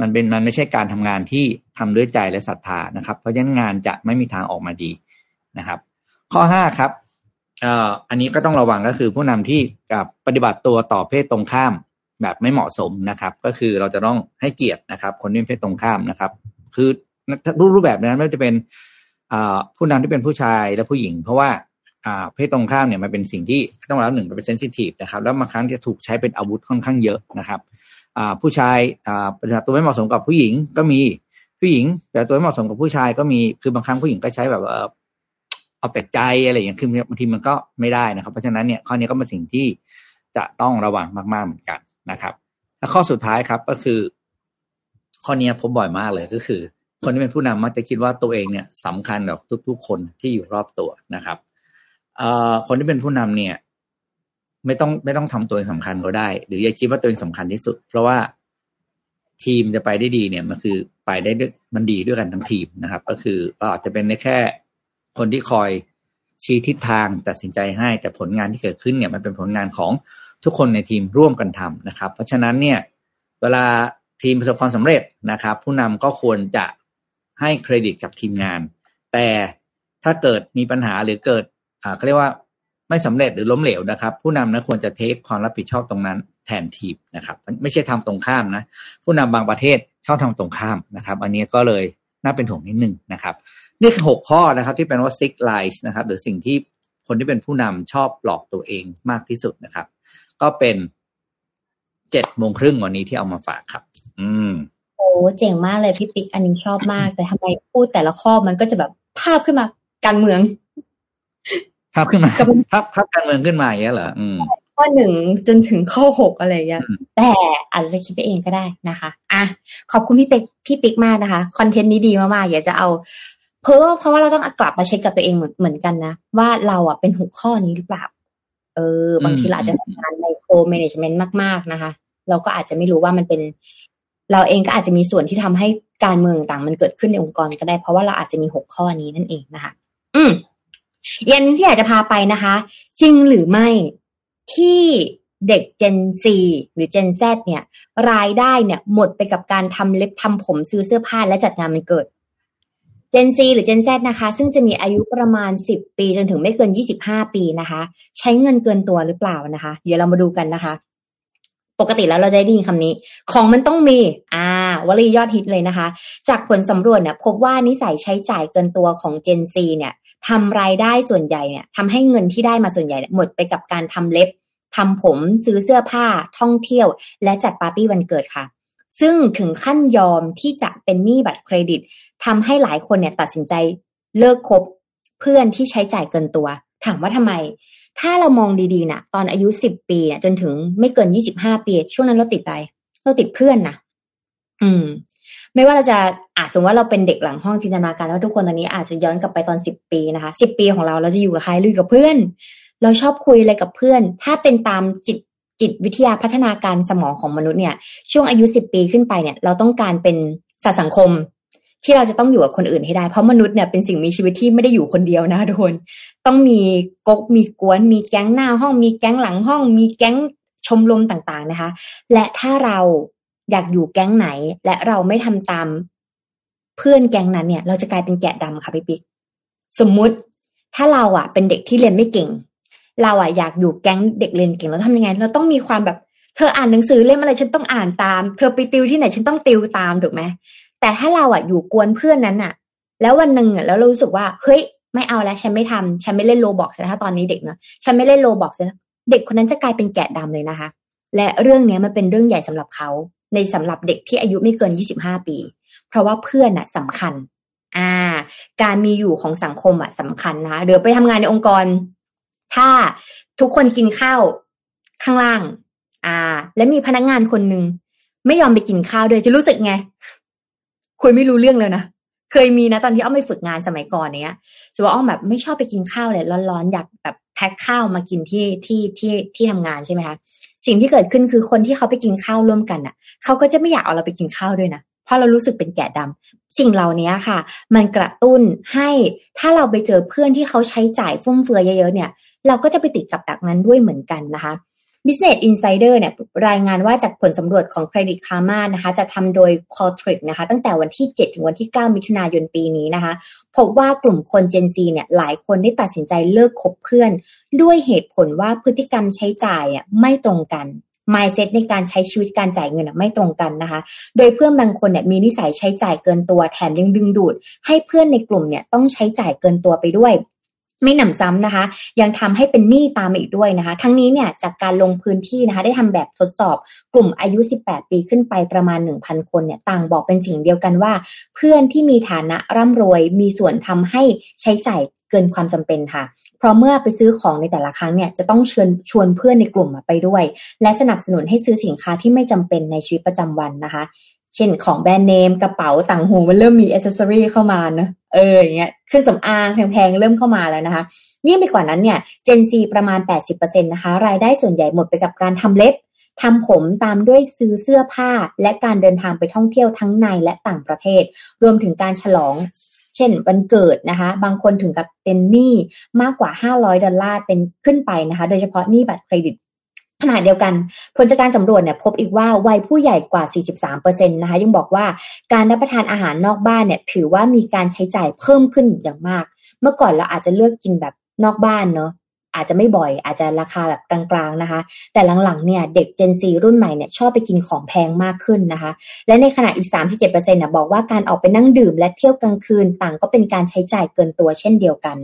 มันเป็นมันไม่ใช่การทำงานที่ทำด้วยใจและศรัทธานะครับ เพราะฉะนั้นงานจะไม่มีทางออกมาดีนะครับ ข้อห้าครับเอ่ออันนี้ก็ต้องระวังก็คือผู้นำที่กับปฏิบัติตัวต่อเพศตรงข้ามแบบไม่เหมาะสมนะครับ ก็คือเราจะต้องให้เกียรตินะครับ คนที่เป็นเพศตรงข้ามนะครับ คือรูปแบบนั้นไม่ว่าจะเป็นผู้นำที่เป็นผู้ชายและผู้หญิง เพราะว่า เพศตรงข้ามเนี่ยมันเป็นสิ่งที่ต้องรับหนึ่งเป็นเซนซิทีฟนะครับแล้วบางครั้งจะถูกใช้เป็นอาวุธค่อนข้างเยอะนะครับผู้ชายปฏิบัติตัวไม่เหมาะสมกับผู้หญิงก็มีผู้หญิงแต่ตัวไม่เหมาะสมกับผู้ชายก็มีคือบางครั้งผู้หญิงก็ใช้แบบเอาแต่ใจอะไรอย่างเงี้ยคือบางทีมันก็ไม่ได้นะครับ เพราะฉะนั้นเนี่ยข้อนี้ก็เป็นสิ่งที่จะต้องระวังมากๆเหมือนกันนะครับ และข้อสุดท้ายครับก็คือ ข้อนี้พบบ่อยมากเลยก็คือ คนที่เป็นผู้นำมักจะคิดว่าตัวเองเนี่ยสำคัญกับทุก ๆ คนที่อยู่รอบตัวนะครับ เอ่อคนที่เป็นผู้นำเนี่ย ไม่ต้องไม่ต้องทำตัวเองสำคัญก็ได้ หรืออย่าคิดว่าตัวเองสำคัญที่สุด เพราะว่าทีมจะไปได้ดีเนี่ย มันคือไปได้ด้วยมันดีด้วยกันทั้งทีมนะครับ ก็คือเราอาจจะเป็นได้แค่คนที่คอยชี้ทิศทางตัดสินใจให้แต่ผลงานที่เกิดขึ้นเนี่ยมันเป็นผลงานของทุกคนในทีมร่วมกันทำนะครับ เพราะฉะนั้นเนี่ย เวลาทีมประสบความสำเร็จนะครับ ผู้นำก็ควรจะให้เครดิตกับทีมงาน แต่ถ้าเกิดมีปัญหาหรือเกิด อ่าเขาเรียกว่าไม่สำเร็จหรือล้มเหลวนะครับ ผู้นำนะควรจะเทคความรับผิดชอบตรงนั้นแทนทีมนะครับ ไม่ใช่ทำตรงข้ามนะ ผู้นำบางประเทศชอบทำตรงข้ามนะครับ อันนี้ก็เลยน่าเป็นห่วงนิดนึงนะครับ นี่คือหกข้อนะครับ ที่เป็นว่า six lies นะครับ หรือสิ่งที่คนที่เป็นผู้นำชอบหลอกตัวเองมากที่สุดนะครับ ก็เป็นเจ็ดโมงครึ่งวันนี้ที่เอามาฝากครับ อืมโอ้เจ๋งมากเลยพี่ปิ๊กอันนี้ชอบมาก แต่ทำไมพูดแต่ละข้อมันก็จะแบบภาพขึ้นมาการเมือง ภาพขึ้นมาภาพภาพการเมืองขึ้นมาอย่างเงี้ยเหรออืมข้อหนึ่งจนถึงข้อหกอะไรเงี้ยแต่อาจจะคิดไปเองก็ได้นะคะอะขอบคุณพี่ปิ๊กพี่ปิ๊กมากนะคะคอนเทนต์นี้ดีมากๆอยากจะเอาเพราะเพราะว่าเราต้องกลับมาเช็คกับตัวเองเหมือนเหมือนกันนะ ว่าเราอะเป็นหกข้อนี้หรือเปล่า เออ บางทีเราอาจจะทำงานไมโครเมネจเมนต์มากๆนะคะ เราก็อาจจะไม่รู้ว่ามันเป็น เราเองก็อาจจะมีส่วนที่ทำให้การเมืองต่างมันเกิดขึ้นในองค์กรก็ได้ เพราะว่าเราอาจจะมีหกข้อนี้นั่นเองนะคะ อืม เย็นที่อยากจะพาไปนะคะ จริงหรือไม่ที่เด็ก Gen Z หรือ Gen Z เนี่ย รายได้เนี่ยหมดไปกับการทำเล็บทำผมซื้อเสื้อผ้าและจัดงานมันเกิด Gen Z หรือ Gen Z นะคะ ซึ่งจะมีอายุประมาณ 10 ปีจนถึงไม่เกิน 25 ปีนะคะ ใช้เงินเกินตัวหรือเปล่านะคะ เดี๋ยวเรามาดูกันนะคะ ปกติแล้วเราจะได้ยินคำนี้ ของมันต้องมี อ่าวลียอดฮิตเลยนะคะ จากผลสำรวจเนี่ยพบว่านิสัยใช้จ่ายเกินตัวของ Gen Z เนี่ย ทำรายได้ส่วนใหญ่เนี่ยทำให้เงินที่ได้มาส่วนใหญ่หมดไปกับการทำเล็บทำผมซื้อเสื้อผ้าท่องเที่ยว และจัดปาร์ตี้วันเกิดค่ะ ซึ่งถึงขั้นยอมที่จะเป็นหนี้บัตรเครดิตทำให้หลายคนเนี่ยตัดสินใจเลิกคบเพื่อนที่ใช้จ่ายเกินตัว ถามว่าทำไม ถ้าเรามองดีๆนะตอนอายุสิบปีนะจนถึงไม่เกินยี่สิบห้าปี ช่วงนั้นเราติดอะไรเราติดเพื่อนนะอืม ไม่ว่าเราจะอาจสมมติว่าเราเป็นเด็กหลังห้องจินตนาการว่าทุกคนตอนนี้อาจจะย้อนกลับไปตอนสิบปีนะคะสิบปีของเราเราจะอยู่กับใครลุยกับเพื่อน เราชอบคุยอะไรกับเพื่อน ถ้าเป็นตามจิตจิตวิทยาพัฒนาการสมองของมนุษย์เนี่ย ช่วงอายุสิบปีขึ้นไปเนี่ย เราต้องการเป็นสัตว์สังคมที่เราจะต้องอยู่กับคนอื่นให้ได้ เพราะมนุษย์เนี่ยเป็นสิ่งมีชีวิตที่ไม่ได้อยู่คนเดียวนะทุกคน ต้องมีกกมีกวน มีแก๊งหน้าห้อง มีแก๊งหลังห้อง มีแก๊งชมรมต่างๆนะคะ และถ้าเรา อยากอยู่แก๊งไหน และเราไม่ทำตาม เพื่อนแก๊งนั้นเนี่ย เราจะกลายเป็นแกะดำค่ะพี่ปิ๊กสมมุติถ้าเราอะ เป็นเด็กที่เรียนไม่เก่ง เราอะอยากอยู่แก๊งเด็กเรียนเก่งเราทำยังไง เราต้องมีความแบบ เธออ่านหนังสือเล่มอะไรฉันต้องอ่านตาม เธอไปติวที่ไหนฉันต้องติวตามถูกไหมแต่ถ้าเราอะอยู่กวนเพื่อนนั้นอะ แล้ววันหนึ่งอะแล้วเรารู้สึกว่าเฮ้ยไม่เอาแล้วฉันไม่ทำฉันไม่เล่นโลบอกนะถ้าตอนนี้เด็กเนาะฉันไม่เล่นโลบอกนะเด็กคนนั้นจะกลายเป็นแกะดำเลยนะคะ และเรื่องเนี้ยมันเป็นเรื่องใหญ่สำหรับเขา ในสำหรับเด็กที่อายุไม่เกิน 25 ปี เพราะว่าเพื่อนอะสำคัญ อ่า การมีอยู่ของสังคมอะสำคัญนะคะเดี๋ยวไปทำงานในองค์กร ถ้าทุกคนกินข้าวข้างล่าง อ่า และมีพนักงานคนหนึ่งไม่ยอมไปกินข้าวด้วยจะรู้สึกไง คุยไม่รู้เรื่องเลยนะเคยมีนะตอนที่อ้อมไปฝึกงานสมัยก่อนเนี้ยจะว่าอ้อมแบบไม่ชอบไปกินข้าวเลยร้อนๆอยากแบบแพ็คข้าวมากินที่ที่ที่ที่ทำงานใช่ไหมคะ สิ่งที่เกิดขึ้นคือคนที่เขาไปกินข้าวร่วมกันอะ เขาก็จะไม่อยากเอาเราไปกินข้าวด้วยนะเพราะเรารู้สึกเป็นแกะดำสิ่งเหล่านี้ค่ะ มันกระตุ้นให้ถ้าเราไปเจอเพื่อนที่เขาใช้จ่ายฟุ่มเฟือยเยอะๆเนี่ย เราก็จะไปติดกับดักนั้นด้วยเหมือนกันนะคะ Business Insider เนี่ยรายงานว่าจากผลสำรวจของ Credit Karma นะคะจะทำโดย Qualtrics นะคะตั้งแต่วันที่ 7 ถึงวันที่ 9 มิถุนายนปีนี้นะคะ พบว่ากลุ่มคน Gen Z เนี่ยหลายคนได้ตัดสินใจเลิกคบเพื่อน ด้วยเหตุผลว่าพฤติกรรมใช้จ่ายอะไม่ตรงกัน mindset ในการใช้ชีวิตการจ่ายเงินไม่ตรงกันนะคะ โดยเพื่อนบางคนเนี่ยมีนิสัยใช้จ่ายเกินตัวแถมยังดึงดูด ให้เพื่อนในกลุ่มเนี่ยต้องใช้จ่ายเกินตัวไปด้วย ไม่หนำซ้ำนะคะ ยังทำให้เป็นหนี้ตามอีกด้วยนะคะ ทั้งนี้เนี่ยจากการลงพื้นที่นะคะ ได้ทำแบบทดสอบกลุ่มอายุ 18 ปีขึ้นไปประมาณ 1,000 คนเนี่ยต่างบอกเป็นสิ่งเดียวกันว่า เพื่อนที่มีฐานะร่ำรวยมีส่วนทำให้ใช้จ่ายเกินความจำเป็นค่ะเพราะเมื่อไปซื้อของในแต่ละครั้งเนี่ยจะต้องเชิญชวนเพื่อนในกลุ่มไปด้วย และสนับสนุนให้ซื้อสินค้าที่ไม่จำเป็นในชีวิตประจำวันนะคะ เช่นของแบรนด์เนมกระเป๋าต่างหูมันเริ่มมีอ c เซสซอรีเข้ามานะเอออย่างเงี้ยเครื่องสำอางแพงๆ เริ่มเข้ามาแล้วนะคะยิ่งไปกว่านั้นเนี่ยเจนซีประมาณ 80%นะคะ รายได้ส่วนใหญ่หมดไปกับการทำเล็บทำผมตามด้วยซื้อเสื้อผ้า และการเดินทางไปท่องเที่ยวทั้งในและต่างประเทศ รวมถึงการฉลอง เช่นวันเกิดนะคะ บางคนถึงกับเป็นหนี้มากกว่า 500 ดอลลาร์เป็นขึ้นไปนะคะ โดยเฉพาะหนี้บัตรเครดิต ขณะเดียวกันผลจากการสำรวจเนี่ยพบอีกว่าวัยผู้ใหญ่กว่า 43%นะคะยังบอกว่าการรับประทานอาหารนอกบ้านเนี่ยถือว่ามีการใช้จ่ายเพิ่มขึ้นอย่างมาก เมื่อก่อนเราอาจจะเลือกกินแบบนอกบ้านเนาะอาจจะไม่บ่อย อาจจะราคาแบบกลางๆนะคะ แต่หลังๆเนี่ยเด็ก Gen Z รุ่นใหม่เนี่ยชอบไปกินของแพงมากขึ้นนะคะ และในขณะอีก 37%น่ะบอกว่าการออกไปนั่งดื่มและเที่ยวกลางคืนต่างก็เป็นการใช้จ่ายเกินตัวเช่นเดียวกัน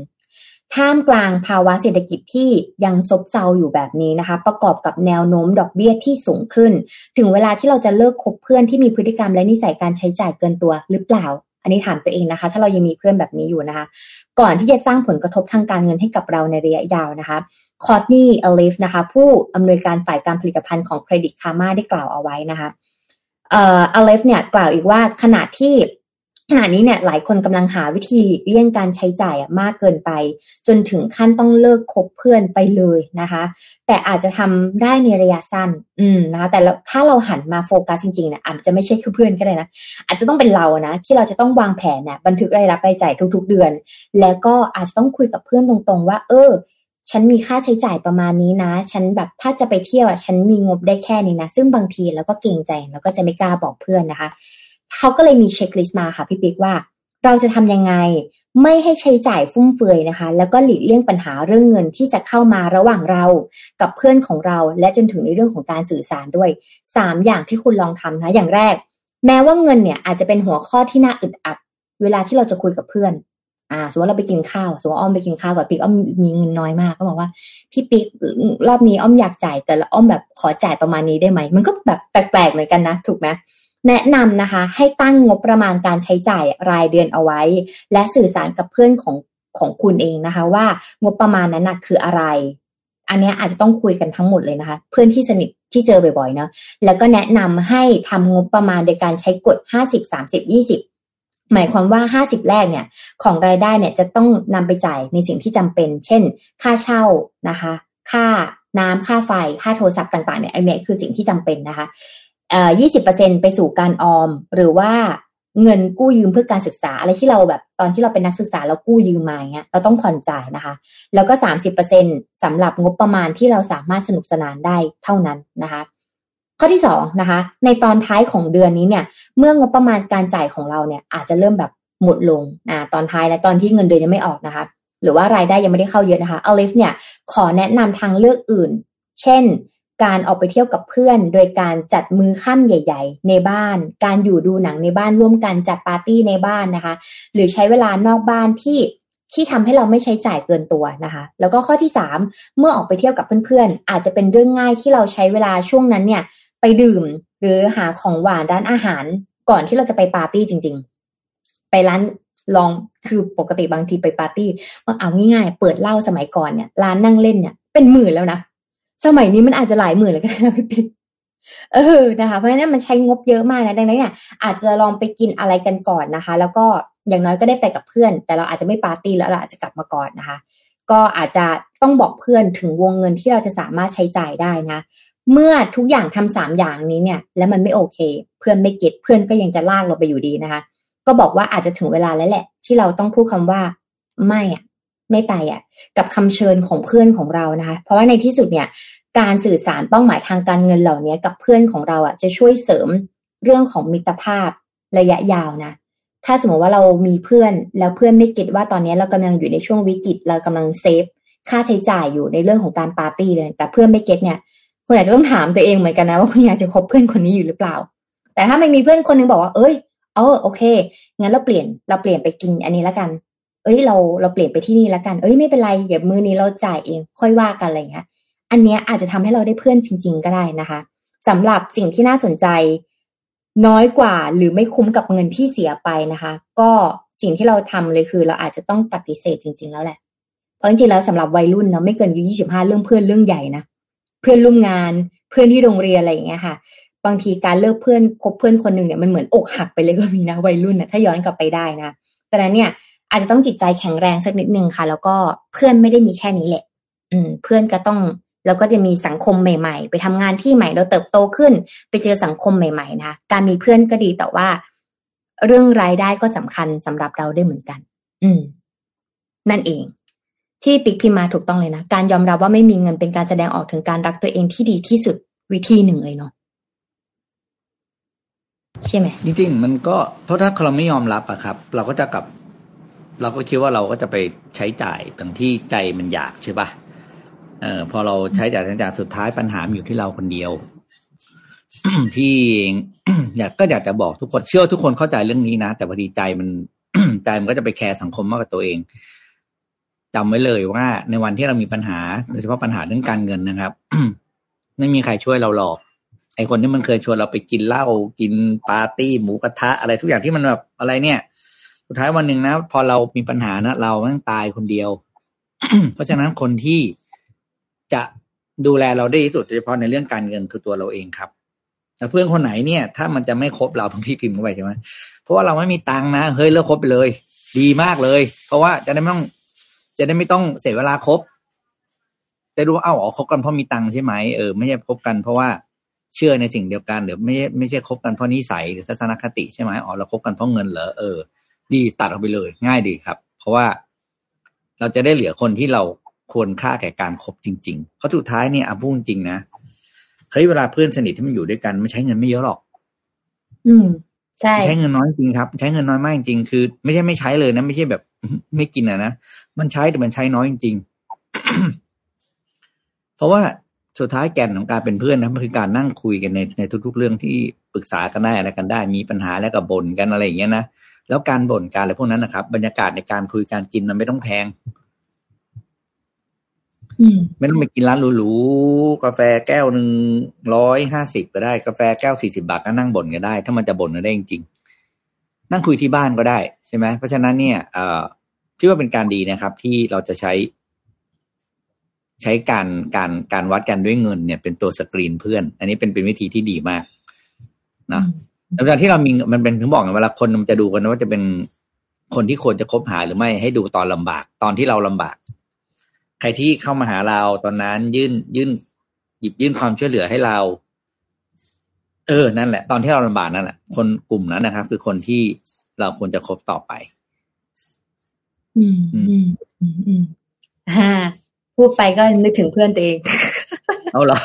ท่ามกลางภาวะเศรษฐกิจที่ยังซบเซาอยู่แบบนี้นะคะ ประกอบกับแนวโน้มดอกเบี้ยที่สูงขึ้น ถึงเวลาที่เราจะเลิกคบเพื่อนที่มีพฤติกรรมและนิสัยการใช้จ่ายเกินตัวหรือเปล่า อันนี้ถามตัวเองนะคะ ถ้าเรายังมีเพื่อนแบบนี้อยู่นะคะ ก่อนที่จะสร้างผลกระทบทางการเงินให้กับเราในระยะยาวนะคะคอร์ตนีย์อลิฟนะคะ ผู้อำนวยการฝ่ายการผลิตภัณฑ์ของ Credit Karma ได้กล่าวเอาไว้นะคะเอ่ออลิฟเนี่ยกล่าวอีกว่าขณะที่ ขณะนี้เนี่ยหลายคนกำลังหาวิธีหลีกเลี่ยงการใช้จ่ายมากเกินไป จนถึงขั้นต้องเลิกคบเพื่อนไปเลยนะคะ แต่อาจจะทำได้ในระยะสั้น อืมนะคะแต่ถ้าเราหันมาโฟกัสจริงๆเนี่ยอาจจะไม่ใช่คือเพื่อนก็ได้นะอาจจะต้องเป็นเรานะที่เราจะต้องวางแผนเนี่ยบันทึกรายรับรายจ่ายทุก ๆ เดือน แล้วก็อาจจะต้องคุยกับเพื่อนตรงๆ ว่า เออฉันมีค่าใช้จ่ายประมาณนี้นะ ฉันแบบถ้าจะไปเที่ยวอะ ฉันมีงบได้แค่นี้นะ ซึ่งบางทีแล้วก็เกรงใจแล้วก็จะไม่กล้าบอกเพื่อนนะคะ เขาก็เลยมีเช็คลิสต์มาค่ะพี่ปิ๊กว่า เราจะทำยังไงไม่ให้ใช้จ่ายฟุ่มเฟือยนะคะ แล้วก็หลีกเลี่ยงปัญหาเรื่องเงินที่จะเข้ามาระหว่างเรากับเพื่อนของเรา และจนถึงในเรื่องของการสื่อสารด้วยสามอย่างที่คุณลองทำนะอย่างแรก แม้ว่าเงินเนี่ยอาจจะเป็นหัวข้อที่น่าอึดอัด เวลาที่เราจะคุยกับเพื่อนอ่าสมมติเราไปกินข้าวสมมติอ้อมไปกินข้าวกับปิ๊กอ้อมมีเงินน้อยมากก็บอกว่าพี่ปิ๊กรอบนี้อ้อมอยากจ่ายแต่ละอ้อมแบบขอจ่ายประมาณนี้ได้ไหมมันก็แบบแปลกๆเหมือนกันนะ ถูกไหม แนะนำนะคะ ให้ตั้งงบประมาณการใช้จ่ายรายเดือนเอาไว้ และสื่อสารกับเพื่อนของของคุณเองนะคะ ว่างบประมาณนั้นนะคืออะไร อันนี้อาจจะต้องคุยกันทั้งหมดเลยนะคะ เพื่อนที่สนิทที่เจอบ่อยๆเนาะแล้วก็แนะนำให้ทำงบประมาณโดยการใช้กฎห้าสิบสามสิบยี่สิบหมายความว่าห้าสิบแรกเนี่ย ของรายได้เนี่ยจะต้องนำไปจ่ายในสิ่งที่จำเป็น เช่น ค่าเช่านะคะ ค่าน้ำค่าไฟ ค่าโทรศัพท์ต่างๆเนี่ยอันนี้คือสิ่งที่จำเป็นนะคะ ยี่สิบเปอร์เซ็นไปสู่การออม หรือว่าเงินกู้ยืมเพื่อการศึกษาอะไรที่เราแบบ ตอนที่เราเป็นนักศึกษาเรากู้ยืมมาเงี้ยเราต้องผ่อนจ่ายนะคะ แล้วก็สามสิบเปอร์เซ็นสำหรับงบประมาณที่เราสามารถสนุกสนานได้เท่านั้นนะคะ ข้อที่สองนะคะ ในตอนท้ายของเดือนนี้เนี่ย เมื่องบประมาณการจ่ายของเราเนี่ย อาจจะเริ่มแบบหมดลงอ่าตอนท้ายและตอนที่เงินเดือนยังไม่ออกนะคะ หรือว่ารายได้ยังไม่ได้เข้าเยอะนะคะอลิฟเนี่ยขอแนะนำทางเลือกอื่น เช่น การออกไปเที่ยวกับเพื่อน โดยการจัดมื้อค่ำใหญ่ ๆ ในบ้าน การอยู่ดูหนังในบ้านร่วมกันจัดปาร์ตี้ในบ้านนะคะ หรือใช้เวลานอกบ้านที่ที่ทำให้เราไม่ใช้จ่ายเกินตัวนะคะ แล้วก็ข้อที่สามเมื่อออกไปเที่ยวกับเพื่อนๆ อาจจะเป็นเรื่องง่ายที่เราใช้เวลาช่วงนั้นเนี่ยไปดื่มหรือหาของหวานร้านอาหารก่อนที่เราจะไปปาร์ตี้จริง ๆ ไปร้านลองคือปกติบางทีไปปาร์ตี้เอาง่ายๆ เปิดเหล้าสมัยก่อนเนี่ยร้านนั่งเล่นเนี่ยเป็นหมื่นแล้วนะ สมัยนี้มันอาจจะหลายหมื่นแล้วก็ได้นะพี่ปิ๊กเออนะคะเพราะฉะนั้นมันใช้งบเยอะมากนะดังนั้นเนี่ยอาจจะลองไปกินอะไรกันก่อนนะคะ แล้วก็อย่างน้อยก็ได้ไปกับเพื่อน แต่เราอาจจะไม่ปาร์ตี้แล้วเราอาจจะกลับมาก่อนนะคะ ก็อาจจะต้องบอกเพื่อนถึงวงเงินที่เราจะสามารถใช้จ่ายได้นะ เมื่อทุกอย่างทำสามอย่างนี้เนี่ย แล้วมันไม่โอเค เพื่อนไม่ get เพื่อนก็ยังจะลากเราไปอยู่ดีนะคะ ก็บอกว่าอาจจะถึงเวลาแล้วแหละ ที่เราต้องพูดคำว่าไม่อะ ไม่ไปอะ กับคำเชิญของเพื่อนของเรานะคะ เพราะว่าในที่สุดเนี่ย การสื่อสารเป้าหมายทางการเงินเหล่านี้กับเพื่อนของเราอะ จะช่วยเสริมเรื่องของมิตรภาพระยะยาวนะถ้าสมมติว่าเรามีเพื่อนแล้วเพื่อนไม่ get ว่าตอนนี้เรากำลังอยู่ในช่วงวิกฤตเรากำลัง save ค่าใช้จ่ายอยู่ในเรื่องของการปาร์ตี้เลย แต่เพื่อนไม่ get เนี่ยคุณอาจจะต้องถามตัวเองเหมือนกันนะว่าคุณอยากจะคบเพื่อนคนนี้อยู่หรือเปล่า แต่ถ้าไม่มีเพื่อนคนนึงบอกว่า เอ้ย เออโอเคงั้นเราเปลี่ยนเราเปลี่ยนไปกินอันนี้แล้วกัน เอ้ยเราเราเปลี่ยนไปที่นี่แล้วกัน เอ้ยไม่เป็นไรเดี๋ยวมือนี้เราจ่ายเองค่อยว่ากันอะไรเงี้ย อันเนี้ยอาจจะทำให้เราได้เพื่อนจริง ๆ ก็ได้นะคะสำหรับสิ่งที่น่าสนใจน้อยกว่าหรือไม่คุ้มกับเงินที่เสียไปนะคะ ก็สิ่งที่เราทำเลยคือ เราอาจจะต้องปฏิเสธจริง ๆ แล้วแหละเพราะจริงๆแล้วสำหรับวัยรุ่นเนาะไม่เกินอายุยี่สิบห้าเรื่องเพื่อนเรื่องใหญ่นะเพื่อนร่วมงานเพื่อนที่โรงเรียนอะไรอย่างเงี้ยค่ะ บางทีการเลิกเพื่อนคบเพื่อนคนหนึ่งเนี่ยมันเหมือนอกหักไปเลยก็มีนะวัยรุ่นนะถ้าย้อนกลับไปได้นะแต่นั้นเนี่ย อาจจะต้องจิตใจแข็งแรงสักนิดนึงค่ะ แล้วก็เพื่อนไม่ได้มีแค่นี้แหละ อืม เพื่อนก็ต้องแล้วก็จะมีสังคมใหม่ ๆ ไปทำงานที่ใหม่เราเติบโตขึ้น ไปเจอสังคมใหม่ๆนะการมีเพื่อนก็ดีแต่ว่า เรื่องรายได้ก็สำคัญสำหรับเราด้วยเหมือนกัน อืม นั่นเอง ที่ปิกพิมมาถูกต้องเลยนะการยอมรับว่าไม่มีเงินเป็นการแสดงออกถึงการรักตัวเองที่ดีที่สุดวิธีหนึ่งเลยเนาะใช่ไหมจริงๆมันก็เพราะถ้าเราไม่ยอมรับอะครับ เราก็จะกลับ เราก็คิดว่าเราก็จะไปใช้จ่ายตรงที่ใจมันอยากใช่ปะเออพอเราใช้จ่ายใช้จ่ายสุดท้ายปัญหาอยู่ที่เราคนเดียวพี่เองอยากก็อยากจะบอกทุกคนเชื่อทุกคนเข้าใจเรื่องนี้นะ แต่พอดีใจมันใจมันก็จะไป care สังคมมากกว่าตัวเองจำไว้เลยว่าในวันที่เรามีปัญหาโดยเฉพาะปัญหาเรื่องการเงินนะครับไม่มีใครช่วยเราหรอก ไอ้คนที่มันเคยชวนเราไปกินเหล้ากินปาร์ตี้หมูกระทะอะไรทุกอย่างที่มันแบบอะไรเนี่ย สุดท้ายวันหนึ่งนะ พอเรามีปัญหานะเราแม่งตายคนเดียว เพราะฉะนั้นคนที่จะดูแลเราได้ที่สุดโดยเฉพาะในเรื่องการเงินคือตัวเราเองครับแต่เพื่อนคนไหนเนี่ย ถ้ามันจะไม่คบเราพี่พิมพ์เข้าไปใช่ไหมเพราะว่าเราไม่มีตังนะเฮ้ยเลิกคบไปเลย ดีมากเลย เพราะว่าจะได้ไม่ต้อง จะได้ไม่ต้องเสียเวลาคบจะรู้ว่าเอ้าอ๋อคบกันเพราะมีตังใช่ไหมเออไม่ใช่คบกันเพราะว่าเชื่อในสิ่งเดียวกันหรือไม่ไม่ใช่คบกันเพราะนิสัยหรือทัศนคติใช่ไหมอ๋อเราคบกันเพราะเงินเหรอเออ ดีตัดออกไปเลย ง่ายดีครับ เพราะว่าเราจะได้เหลือคนที่เราควรค่าแก่การครบจริง ๆ เพราะสุดท้ายเนี่ยอาพูดจริงนะเฮ้ยเวลาเพื่อนสนิทที่มันอยู่ด้วยกันไม่ใช้เงินไม่เยอะหรอก อืม ใช่ใช้เงินน้อยจริงครับ ใช้เงินน้อยมากจริงคือ ไม่ใช่ไม่ใช้เลยนะไม่ใช่แบบ ไม่กินอะนะมันใช้แต่มันใช้น้อยจริงๆเพราะว่าสุดท้ายแก่นของการเป็นเพื่อนนะมันคือการนั่งคุยกันในในทุก ๆ เรื่องที่ปรึกษากันได้อะไรกันได้ มีปัญหาแล้วก็บ่นกันอะไรอย่างเงี้ยนะ แล้วการบ่นการอะไรพวกนั้นนะครับ บรรยากาศในการคุยการกินมันไม่ต้องแพงอืมไม่ต้องไปกินร้านหรูๆกาแฟแก้วหนึ่งร้อยห้าสิบก็ได้ กาแฟแก้วสี่สิบาทก็นั่งบ่นก็ได้ ถ้ามันจะบ่นก็ได้จริงๆนั่งคุยที่บ้านก็ได้ใช่ไหมเพราะฉะนั้นเนี่ยเอ่อพี่ว่าเป็นการดีนะครับ ที่เราจะใช้ ใช้การการการวัดกันด้วยเงินเนี่ย เป็นตัวสกรีนเพื่อน อันนี้เป็นเป็นวิธีที่ดีมาก นะ หลังจากที่เรามีมันเป็นถึงบอกไงเวลาคนมันจะดูกันว่าจะเป็นคนที่ควรจะคบหาหรือไม่ให้ดูตอนลำบาก ตอนที่เราลำบาก ใครที่เข้ามาหาเราตอนนั้นยื่นยื่น หยิบยื่นความช่วยเหลือให้เรา เออนั่นแหละ ตอนที่เราลำบากนั่นแหละคนกลุ่มนั้นนะครับ คือคนที่เราควรจะคบต่อไป อืมอืมอืมอืมฮ่าพูดไปก็นึกถึงเพื่อนตัวเอง เอาเหรอ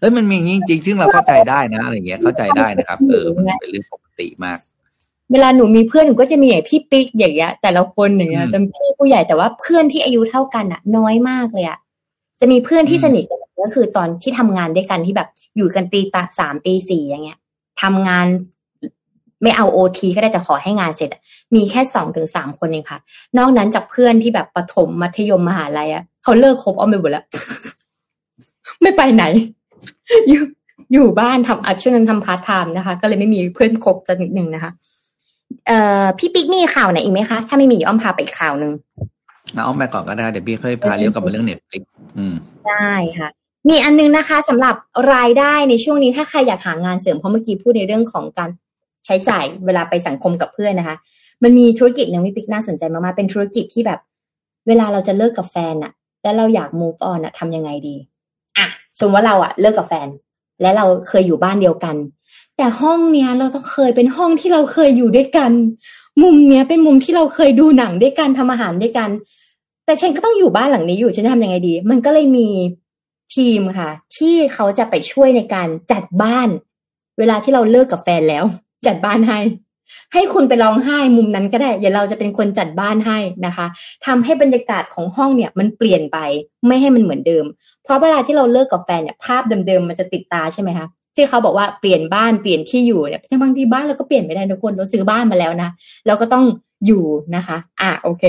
เฮ้ยมันมีอย่างนี้จริงๆซึ่งเราเข้าใจได้นะอะไรเงี้ยเข้าใจได้นะครับ เออมันเป็นเรื่องปกติมาก เวลาหนูมีเพื่อนหนูก็จะมีอย่างพี่ปิ๊กอย่างเงี้ยแต่ละคนอย่างเงี้ยเป็นพี่ผู้ใหญ่แต่ว่าเพื่อนที่อายุเท่ากันอะ น้อยมากเลยอะจะมีเพื่อนที่สนิทกันก็คือตอนที่ทำงานด้วยกันที่แบบอยู่กันตีตาสามตีสี่อย่างเงี้ยทำงานไม่เอาโอทีก็ได้แต่ขอให้งานเสร็จ มีแค่สองถึงสามคนเองค่ะ นอกนั้นจากเพื่อนที่แบบประถมมัธยมมหาลัยอะเขาเลิกคบเอาไปหมดแล้ว ไม่ไปไหน อยู่อยู่บ้านทำอัดช่วงนั้นทำพาร์ทไทม์นะคะ ก็เลยไม่มีเพื่อนคบจะนิดนึงนะคะ เอ่อพี่ปิ๊กมีข่าวไหนอีกไหมคะ ถ้าไม่มีอ้อมพาไปอีกข่าวหนึ่งเอาไปก่อนก็ได้เดี๋ยวพี่ค่อยพาเลี้ยวกลับมาเรื่อง Netflix อืมได้ค่ะ มีอันนึงนะคะสำหรับรายได้ในช่วงนี้ถ้าใครอยากหางานเสริมเพราะเมื่อกี้พูดในเรื่องของการใช้จ่ายเวลาไปสังคมกับเพื่อนนะคะ มันมีธุรกิจหนึ่งพี่ปิ๊กน่าสนใจมากๆเป็นธุรกิจที่แบบ เวลาเราจะเลิกกับแฟนอะแล้วเราอยาก move on อะทำยังไงดี อะสมมติว่าเราอะเลิกกับแฟน และเราเคยอยู่บ้านเดียวกัน แต่ห้องเนี้ยเราต้องเคยเป็นห้องที่เราเคยอยู่ด้วยกัน มุมเนี้ยเป็นมุมที่เราเคยดูหนังด้วยกันทำอาหารด้วยกัน แต่ฉันก็ต้องอยู่บ้านหลังนี้อยู่ฉันจะทำยังไงดี มันก็เลยมีทีมค่ะ ที่เขาจะไปช่วยในการจัดบ้าน เวลาที่เราเลิกกับแฟนแล้ว จัดบ้านให้ ให้คุณไปร้องไห้มุมนั้นก็ได้ อย่าเราจะเป็นคนจัดบ้านให้นะคะทำให้บรรยากาศของห้องเนี่ยมันเปลี่ยนไปไม่ให้มันเหมือนเดิม เพราะเวลาที่เราเลิกกับแฟนเนี่ยภาพเดิมๆมันจะติดตาใช่ไหมคะที่เขาบอกว่าเปลี่ยนบ้านเปลี่ยนที่อยู่เนี่ยบางทีบ้านเราก็เปลี่ยนไม่ได้ทุกคนเราซื้อบ้านมาแล้วนะเราก็ต้องอยู่นะคะ อะโอเค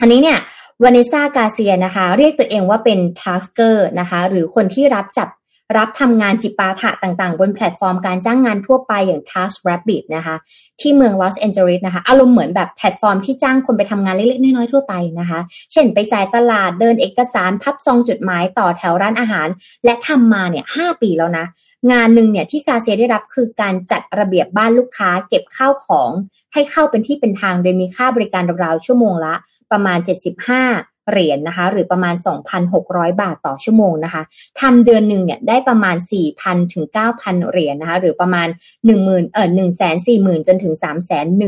อันนี้เนี่ยวานิซากาเซียนะคะ เรียกตัวเองว่าเป็น Tasker นะคะ หรือคนที่รับจับ รับทำงานจิปาถะต่างๆ บนแพลตฟอร์มการจ้างงานทั่วไปอย่าง Task Rabbit นะคะ ที่เมืองลอสแอนเจลิสนะคะ อารมณ์เหมือนแบบแพลตฟอร์มที่จ้างคนไปทำงานเล็กๆ น้อยๆ ทั่วไปนะคะ เช่นไปจ่ายตลาดเดินเอกสารพับซองจดหมายต่อแถวร้านอาหาร และทำมาเนี่ยหกปีแล้วนะ งานหนึ่งเนี่ยที่กาเซียได้รับคือการจัดระเบียบบ้านลูกค้า เก็บข้าวของ ให้เข้าเป็นที่เป็นทางโดยมีค่าบริการราวๆชั่วโมงละ ประมาณ 75 เหรียญนะคะ หรือประมาณ 2,600 บาทต่อชั่วโมงนะคะทำเดือนหนึ่งเนี่ยได้ประมาณ 4,000 ถึง 9,000 เหรียญนนะคะ หรือประมาณ 10,000เอ่อ140,000 จนถึง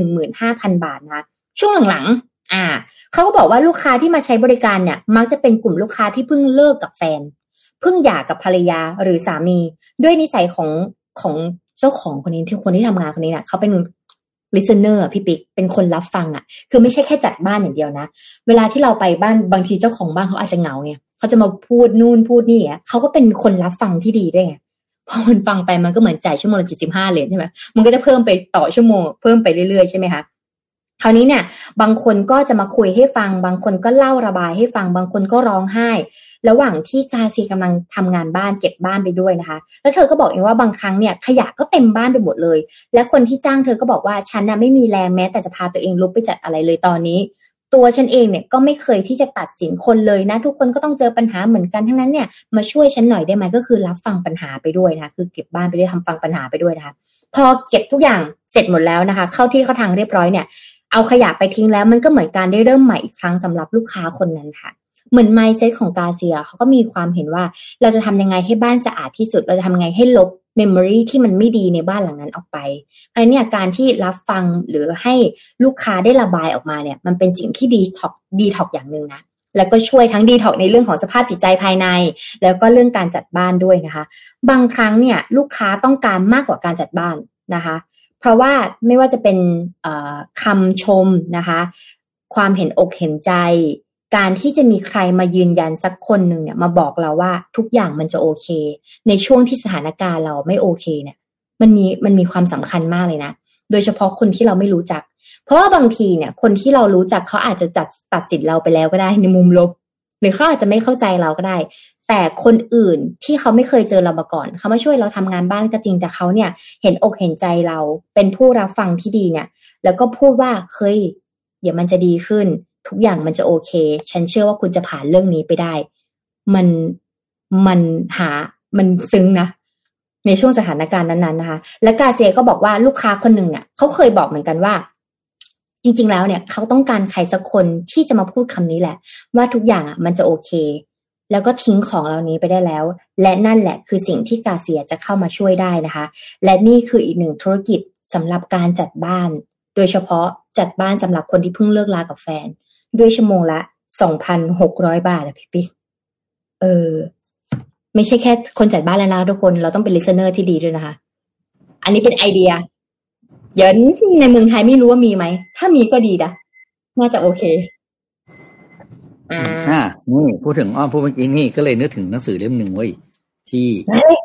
315,000 บาทนะคะ ช่วงหลังๆอ่าเขาก็บอกว่าลูกค้าที่มาใช้บริการเนี่ย มักจะเป็นกลุ่มลูกค้าที่เพิ่งเลิกกับแฟน เพิ่งหย่ากับภรรยาหรือสามี ด้วยนิสัยของของเจ้าของคนนี้ที่คนที่ทำงานคนนี้เนะ่ะเขาเป็น listener พี่ปิ๊กเป็นคนรับฟังอะ่ะ คือไม่ใช่แค่จัดบ้านอย่างเดียวนะ เวลาที่เราไปบ้านบางทีเจ้าของบ้านเขาอาจจะเหงาไงเขาจะมาพูดนู่นพูดนี่อะเขาก็เป็นคนรับฟังที่ดีด้วยไงพอมันฟังไปมันก็เหมือนจ่ายชั่วโมงละเจ็ดสิบห้าเหรียญใช่ไหมมันก็จะเพิ่มไปต่อชั่วโมงเพิ่มไปเรื่อยๆใช่ไหมคะ คราวนี้เนี่ยบางคนก็จะมาคุยให้ฟัง บางคนก็เล่าระบายให้ฟัง บางคนก็ร้องไห้ ระหว่างที่กาซีกำลังทำงานบ้านเก็บบ้านไปด้วยนะคะ แล้วเธอก็บอกเองว่าบางครั้งเนี่ยขยะก็เต็มบ้านไปหมดเลย และคนที่จ้างเธอก็บอกว่าฉันน่ะไม่มีแรงแม้แต่จะพาตัวเองลุกไปจัดอะไรเลยตอนนี้ ตัวฉันเองเนี่ยก็ไม่เคยที่จะตัดสินคนเลยนะ ทุกคนก็ต้องเจอปัญหาเหมือนกันทั้งนั้นเนี่ยมาช่วยฉันหน่อยได้ไหมก็คือรับฟังปัญหาไปด้วยนะคะคือเก็บบ้านไปด้วยทำฟังปัญหาไปด้วยนะคะพอเก็บทุกอย่างเสร็จหมดแล้วนะคะ เข้าที่เข้าทางเรียบร้อยเนี่ย เอาขยะไปทิ้งแล้วมันก็เหมือนการได้เริ่มใหม่อีกครั้งสำหรับลูกค้าคนนั้นค่ะ เหมือนไมซ์เซตของกาเซียเขาก็มีความเห็นว่าเราจะทำยังไงให้บ้านสะอาดที่สุด เราจะทำยังไงให้ลบเมมโมรีที่มันไม่ดีในบ้านหลังนั้นออกไปอันนี้การที่รับฟังหรือให้ลูกค้าได้ระบายออกมาเนี่ยมันเป็นสิ่งที่ดีท็อกดีท็อกอย่างหนึ่งนะแล้วก็ช่วยทั้งดีท็อกในเรื่องของสภาพจิตใจภายใน แล้วก็เรื่องการจัดบ้านด้วยนะคะ บางครั้งเนี่ยลูกค้าต้องการมากกว่าการจัดบ้านนะคะ เพราะว่าไม่ว่าจะเป็นคำชมนะคะ ความเห็นอกเห็นใจ การที่จะมีใครมายืนยันสักคนหนึ่งเนี่ยมาบอกเราว่าทุกอย่างมันจะโอเค ในช่วงที่สถานการณ์เราไม่โอเคเนี่ย มันมีมันมีความสำคัญมากเลยนะ โดยเฉพาะคนที่เราไม่รู้จัก เพราะว่าบางทีเนี่ย คนที่เรารู้จักเขาอาจจะจัดตัดสินเราไปแล้วก็ได้ในมุมลบ หรือเขาอาจจะไม่เข้าใจเราก็ได้ แต่คนอื่นที่เขาไม่เคยเจอเรามาก่อน เขามาช่วยเราทำงานบ้านก็จริงแต่เขาเนี่ย เห็นอกเห็นใจเราเป็นผู้รับฟังที่ดีเนี่ย แล้วก็พูดว่าเฮ้ยดี๋ยวมันจะดีขึ้น ทุกอย่างมันจะโอเค ฉันเชื่อว่าคุณจะผ่านเรื่องนี้ไปได้ มันมันหามันซึ้งนะในช่วงสถานการณ์นั้นๆนะคะ และกาเซียก็บอกว่าลูกค้าคนหนึ่งเนี่ยเขาเคยบอกเหมือนกันว่า จริง ๆ แล้วเนี่ย เขาต้องการใครสักคนที่จะมาพูดคำนี้แหละ ว่าทุกอย่างอะมันจะโอเค แล้วก็ทิ้งของเหล่านี้ไปได้แล้ว และนั่นแหละคือสิ่งที่กาเซียจะเข้ามาช่วยได้นะคะ และนี่คืออีกหนึ่งธุรกิจสำหรับการจัดบ้าน โดยเฉพาะจัดบ้านสำหรับคนที่เพิ่งเลิกลากับแฟน ด้วยชั่วโมงละสองพันหกร้อยบาทอะพี่ปิ๊กเออ ไม่ใช่แค่คนจัดบ้านแล้วนะทุกคน เราต้องเป็น listener ที่ดีด้วยนะคะ อันนี้เป็นไอเดียเดี๋ยวในเมืองไทยไม่รู้ว่ามีไหม ถ้ามีก็ดีนะน่าจะโอเค อ่าอ่านี่พูดถึงอ้อมพูดเมื่อกี้นี่ก็เลยนึกถึงหนังสือเล่มหนึ่งเว้ยที่ได้เลย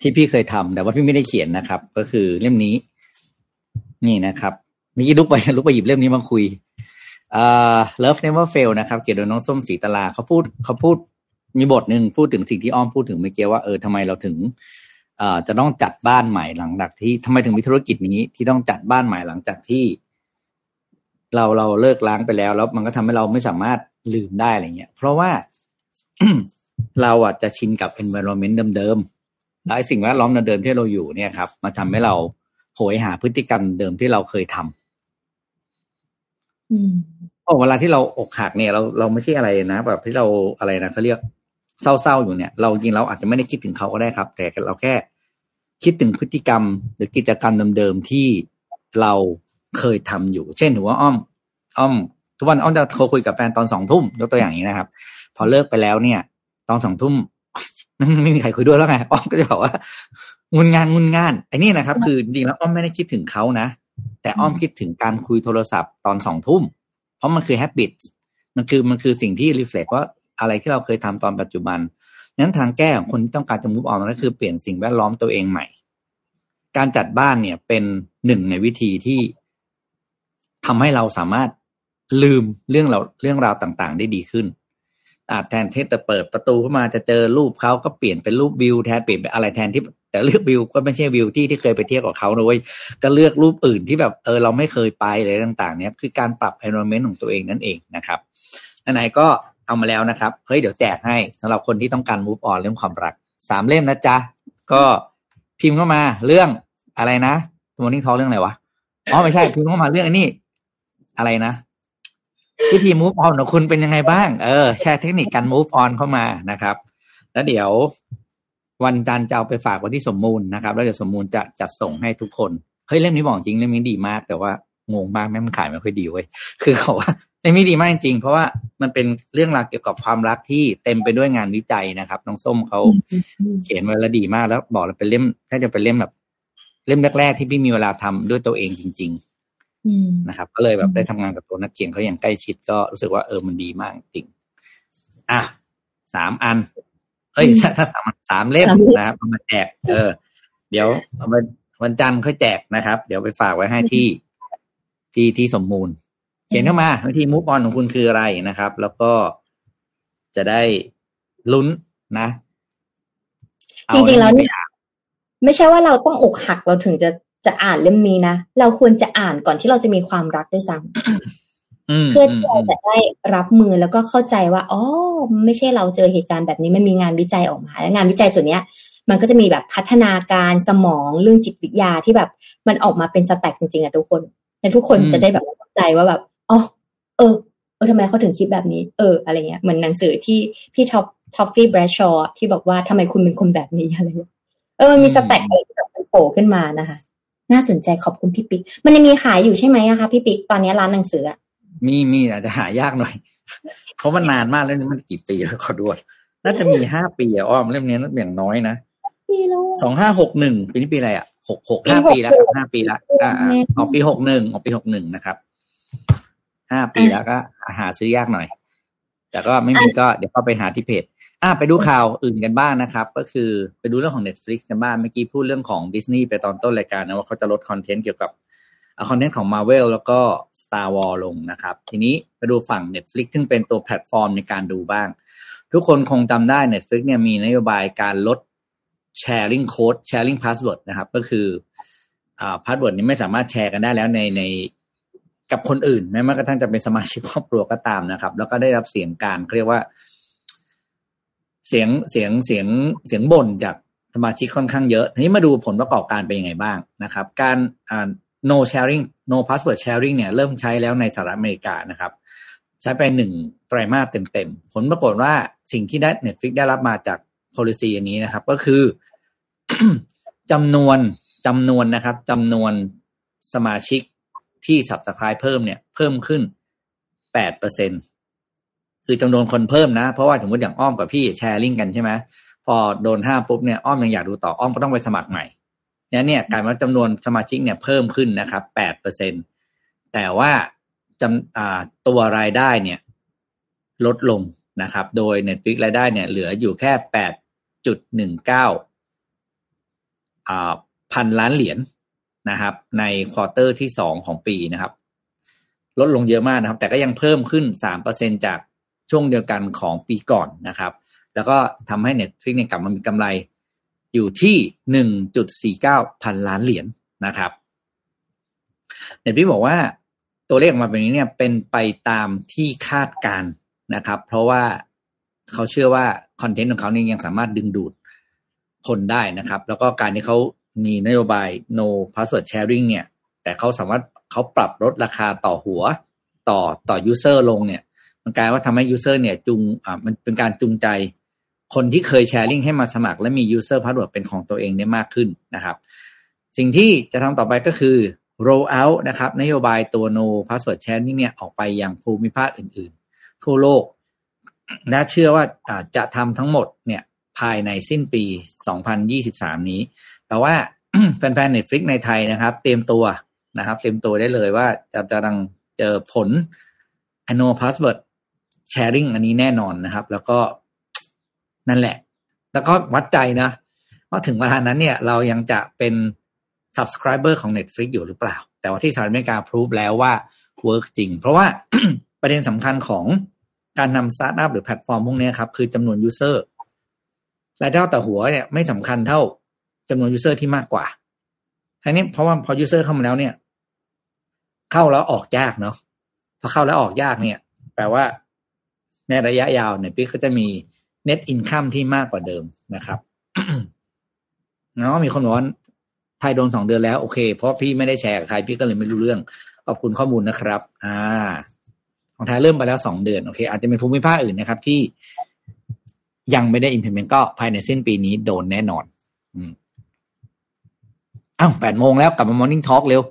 ที่พี่เคยทำแต่ว่าพี่ไม่ได้เขียนนะครับ ก็คือเล่มนี้ นี่นะครับเมื่อกี้ลุกไปลุกไปหยิบเล่มนี้มาคุยอ่า Love Never Fail นะครับ เกี่ยวกับน้องส้มสีตลาเขาพูดเขาพูดมีบทหนึ่งพูดถึงสิ่งที่อ้อมพูดถึงเมื่อกี้ว่าเออทำไมเราถึงเอ่อจะต้องจัดบ้านใหม่หลังจากที่ทำไมถึงมีธุรกิจนี้ที่ต้องจัดบ้านใหม่หลังจากที่ เราเราเลิกล้างไปแล้ว แล้วมันก็ทำให้เราไม่สามารถลืมได้อะไรเงี้ย เพราะว่าเราอะจะชินกับ environment เดิมๆและไอ้สิ่งแวดล้อมเดิมๆที่เราอยู่เนี่ยครับ มาทำให้เราโหยหาพฤติกรรมเดิมที่เราเคยทำอืมโอ้เวลาที่เราอกหักเนี่ยเราเราไม่ใช่อะไรนะแบบที่เราอะไรนะเขาเรียกเศร้าๆอยู่เนี่ย เราจริงเราอาจจะไม่ได้คิดถึงเขาก็ได้ครับ แต่เราแค่คิดถึงพฤติกรรมหรือกิจกรรมเดิมๆที่เรา เคยทำอยู่ เช่นถือว่าอ้อม อ้อม ทุกวันอ้อมจะโทรคุยกับแฟนตอนสองทุ่มยกตัวอย่างนี้นะครับ พอเลิกไปแล้วเนี่ย ตอนสองทุ่มไม่มีใครคุยด้วยแล้วไงอ้อมก็จะบอกว่างุนงานงุนงานไอ้นี่นะครับ คือจริงๆแล้วอ้อมไม่ได้คิดถึงเขานะแต่อ้อมคิดถึงการคุยโทรศัพท์ตอนสองทุ่มเพราะมันคือ habit มันคือมันคือสิ่งที่ reflect ว่าอะไรที่เราเคยทำตอนปัจจุบันนั้นทางแก้ของคนที่ต้องการจะ move on นั่นก็คือเปลี่ยนสิ่งแวดล้อมตัวเองใหม่ การจัดบ้านเนี่ยเป็นหนึ่งในวิธีที่ ทำให้เราสามารถลืมเรื่องเราเรื่องราวต่างๆ ได้ดีขึ้น อาจแทนที่จะเปิดประตูเข้ามาจะเจอรูปเขาก็เปลี่ยนเป็นรูปวิวแทนเปลี่ยนเป็นอะไรแทนที่แต่เลือกวิวก็ไม่ใช่วิวที่ที่เคยไปเที่ยวกับเขานะเว้ยก็เลือกรูปอื่นที่แบบเออเราไม่เคยไปอะไรต่างๆ เนี่ยคือการปรับ environment ของตัวเองนั่นเองนะครับไหนๆก็เอามาแล้วนะครับเฮ้ยเดี๋ยวแจกให้สำหรับคนที่ต้องการ move on เรื่องความรักสามเล่มนะจ๊ะก็พิมพ์เข้ามาเรื่องอะไรนะสมมติทอเรื่องอะไรวะอ๋อไม่ใช่พิมพ์เข้ามาเรื่องอันนี้ อะไรนะวิธี move on ของคุณเป็นยังไงบ้าง เออ แชร์เทคนิคการ move on เข้ามานะครับ แล้วเดี๋ยววันจันทร์จะเอาไปฝากไว้ที่สมมูลนะครับ แล้วเดี๋ยวสมมูลจะจัดส่งให้ทุกคน เฮ้ยเล่มนี้บอกจริงเล่มนี้ดีมาก แต่ว่างงมากแม่งมันขายไม่ค่อยดีเว้ย คือเขาว่าเล่มนี้ดีมากจริงๆเพราะว่ามันเป็นเรื่องราวเกี่ยวกับความรักที่เต็มไปด้วยงานวิจัยนะครับ น้องส้มเขาเขียนไว้แล้วดีมาก แล้วบอกแล้วเป็นเล่ม ถ้าจะเป็นเล่มแบบ เล่มแรกๆที่พี่มีเวลาทำด้วยตัวเองจริงๆอืม นะครับ ก็เลยแบบได้ทำงานกับตัวนักเขียนเขาอย่างใกล้ชิดก็รู้สึกว่าเออมันดีมากจริง อะสามอันเอ้ยอืมถ้าถ้าสามอันสามเล่มสามเล่มนะครับเอามาแจกเออ เดี๋ยวเอาวันวันจันทร์ค่อยแจกนะครับ เดี๋ยวไปฝากไว้ให้ที่ที่ที่สมมูล เขียนเข้ามาวิธีมูฟออนของคุณคืออะไรนะครับ แล้วก็จะได้ลุ้นนะเอาจริงๆแล้วไปเนี่ยไม่ใช่ว่าเราต้องอกหักเราถึงจะ จะอ่านเล่มนี้นะ เราควรจะอ่านก่อนที่เราจะมีความรักด้วยซ้ำอืมเพื่อที่เราจะได้รับมือแล้วก็เข้าใจว่าอ๋อไม่ใช่เราเจอเหตุการณ์แบบนี้มันมีงานวิจัยออกมา แล้วงานวิจัยส่วนเนี้ย มันก็จะมีแบบพัฒนาการสมองเรื่องจิตวิทยาที่แบบมันออกมาเป็น stat จริงๆอะทุกคนและทุกคนจะได้แบบเข้าใจว่าแบบอ๋อเออเออทำไมเขาถึงคิดแบบนี้ เออ อะไรเงี้ยเหมือนหนังสือที่พี่ท้อฟท้อฟฟี่แบรดชอว์ที่บอกว่าทำไมคุณเป็นคนแบบนี้อะไรเงี้ยเออมันมี stat อะไรที่แบบมันโผล่ขึ้นมานะคะ น่าสนใจขอบคุณพี่ปิ๊กมันยังมีขายอยู่ใช่ไหมอะคะพี่ปิ๊กตอนนี้ร้านหนังสืออะมีมีอาจจะหายากหน่อย เพราะมันนานมากแล้วนี่มันกี่ปีแล้วขอดูก่อนน่าจะมีห้าปีอะอ้อมเล่มนี้อย่างน้อยนะพี่แล้วสองห้าหกหนึ่งปีนี้ปีอะไรอะหกหกปีห้าปีแล้ว66ห้าปีแล้วอ่าอ่าแน่ออกปีหกหนึ่งออกปีหกหนึ่งนะครับห้าปีแล้วก็หาซื้อยากหน่อย แต่ก็ไม่มีก็เดี๋ยวเข้าไปหาที่เพจ อะไปดูข่าวอื่นกันบ้างนะครับ ก็คือไปดูเรื่องของ Netflix กันบ้างเมื่อกี้พูดเรื่องของดิสนีย์ไปตอนต้นรายการนะว่าเขาจะลดคอนเทนต์เกี่ยวกับคอนเทนต์ของ Marvel แล้วก็ Star Wars ลงนะครับ ทีนี้ไปดูฝั่ง Netflix ซึ่งเป็นตัวแพลตฟอร์มในการดูบ้าง ทุกคนคงจำได้ Netflix เนี่ยมีนโยบายการลด sharing code sharing password นะครับ ก็คืออ่า password นี้ไม่สามารถแชร์กันได้แล้วในในกับคนอื่นแม้แม้กระทั่งจะเป็นสมาชิกครอบครัวก็ตามนะครับ แล้วก็ได้รับเสียงการเรียกว่า เสียงเสียงเสียงเสียงบ่นจากสมาชิกค่อนข้างเยอะทีนี้มาดูผลประกอบการเป็นยังไงบ้างนะครับ การอ่า no sharing no password sharing เนี่ยเริ่มใช้แล้วในสหรัฐอเมริกานะครับ ใช้ไปหนึ่งไตรมาสเต็มๆ ผลปรากฏว่าสิ่งที่ได้ Netflix ได้รับมาจาก policy อันนี้นะครับ ก็คือจำนวนจำนวนนะครับจำนวนสมาชิกที่ subscribe เพิ่มเนี่ย เพิ่มขึ้นแปดเปอร์เซ็นต์ คือจำนวนคนเพิ่มนะ เพราะว่าสมมติอย่างอ้อมกับพี่แชร์ลิงก์กันใช่ไหมพอโดนห้ามปุ๊บเนี่ยอ้อมยังอยากดูต่ออ้อมก็ต้องไปสมัครใหม่เนี่ยเนี่ยกลายว่าจำนวนสมาชิกเนี่ยเพิ่มขึ้นนะครับแปดเปอร์เซ็นแต่ว่าจำอ่าตัวรายได้เนี่ย ลดลงนะครับ โดย Netflix รายได้เนี่ย เหลืออยู่แค่แปดจุดหนึ่งเก้าอ่าพันล้านเหรียญนะครับ ในควอเตอร์ที่สองของปีนะครับ ลดลงเยอะมากนะครับ แต่ก็ยังเพิ่มขึ้นสามเปอร์เซ็นจาก ช่วงเดียวกันของปีก่อนนะครับ แล้วก็ทำให้ Netflix เนี่ยกลับมามีกำไรอยู่ที่หนึ่งจุดสี่เก้าพันล้านเหรียญนะครับ Netflix บอกว่าตัวเลขออกมาแบบนี้เนี่ยเป็นไปตามที่คาดการนะครับ เพราะว่าเขาเชื่อว่าคอนเทนต์ของเขาเนี่ยยังสามารถดึงดูดคนได้นะครับ แล้วก็การที่เขามีนโยบาย no password sharing เนี่ย แต่เขาสามารถเขาปรับลดราคาต่อหัวต่อต่อ user ลงเนี่ย มันกลายว่าทำให้ user เนี่ยจูงอ่ามันเป็นการจูงใจ คนที่เคยแชร์ลิงให้มาสมัคร และมี user password เป็นของตัวเองได้มากขึ้นนะครับ สิ่งที่จะทำต่อไปก็คือ roll out นะครับ นโยบายตัว no password sharing เนี่ยออกไปอยังภูมิภาคอื่นๆ ทั่วโลกและเชื่อว่าจะทำทั้งหมดเนี่ยภายในสิ้นปี 2023 นี้ แต่ว่าแฟนๆ Netflix ในไทยนะครับ เตรียมตัวนะครับ เตรียมตัวได้เลยว่าจะจะกำลังเจอผล annual password sharing อันนี้แน่นอนนะครับ แล้วก็นั่นแหละ แล้วก็วัดใจนะว่าถึงเวลานั้นเนี่ย เรายังจะเป็น subscriber ของ Netflix อยู่หรือเปล่า แต่ว่าที่สหรัฐอเมริกาพิสูจน์แล้วว่า work จริง เพราะว่าประเด็นสำคัญของการทำสตาร์ทอัพหรือแพลตฟอร์มพวกนี้ครับ คือจำนวน user รายได้ต่อหัวเนี่ยไม่สำคัญเท่าจำนวน user ที่มากกว่าทีนี้เพราะว่าพอ user เข้ามาแล้วเนี่ย เข้าแล้วออกยากเนาะพอเข้าแล้วออกยากเนี่ย แปลว่า ในระยะยาวเนี่ยพี่ก็จะมี net income ที่มากกว่าเดิมนะครับเนาะมีคนบอกว่าไทยโดนสองเดือนแล้วโอเค เพราะพี่ไม่ได้แชร์กับใครพี่ก็เลยไม่รู้เรื่อง ขอบคุณข้อมูลนะครับ อ่า ของไทยเริ่มไปแล้วสองเดือนโอเค อาจจะเป็นภูมิภาคอื่นนะครับ ที่ยังไม่ได้ implement ก็ภายในสิ้นปีนี้โดนแน่นอน อืมอ้าวแปดโมงแล้วกลับมา Morning Talk เร็ว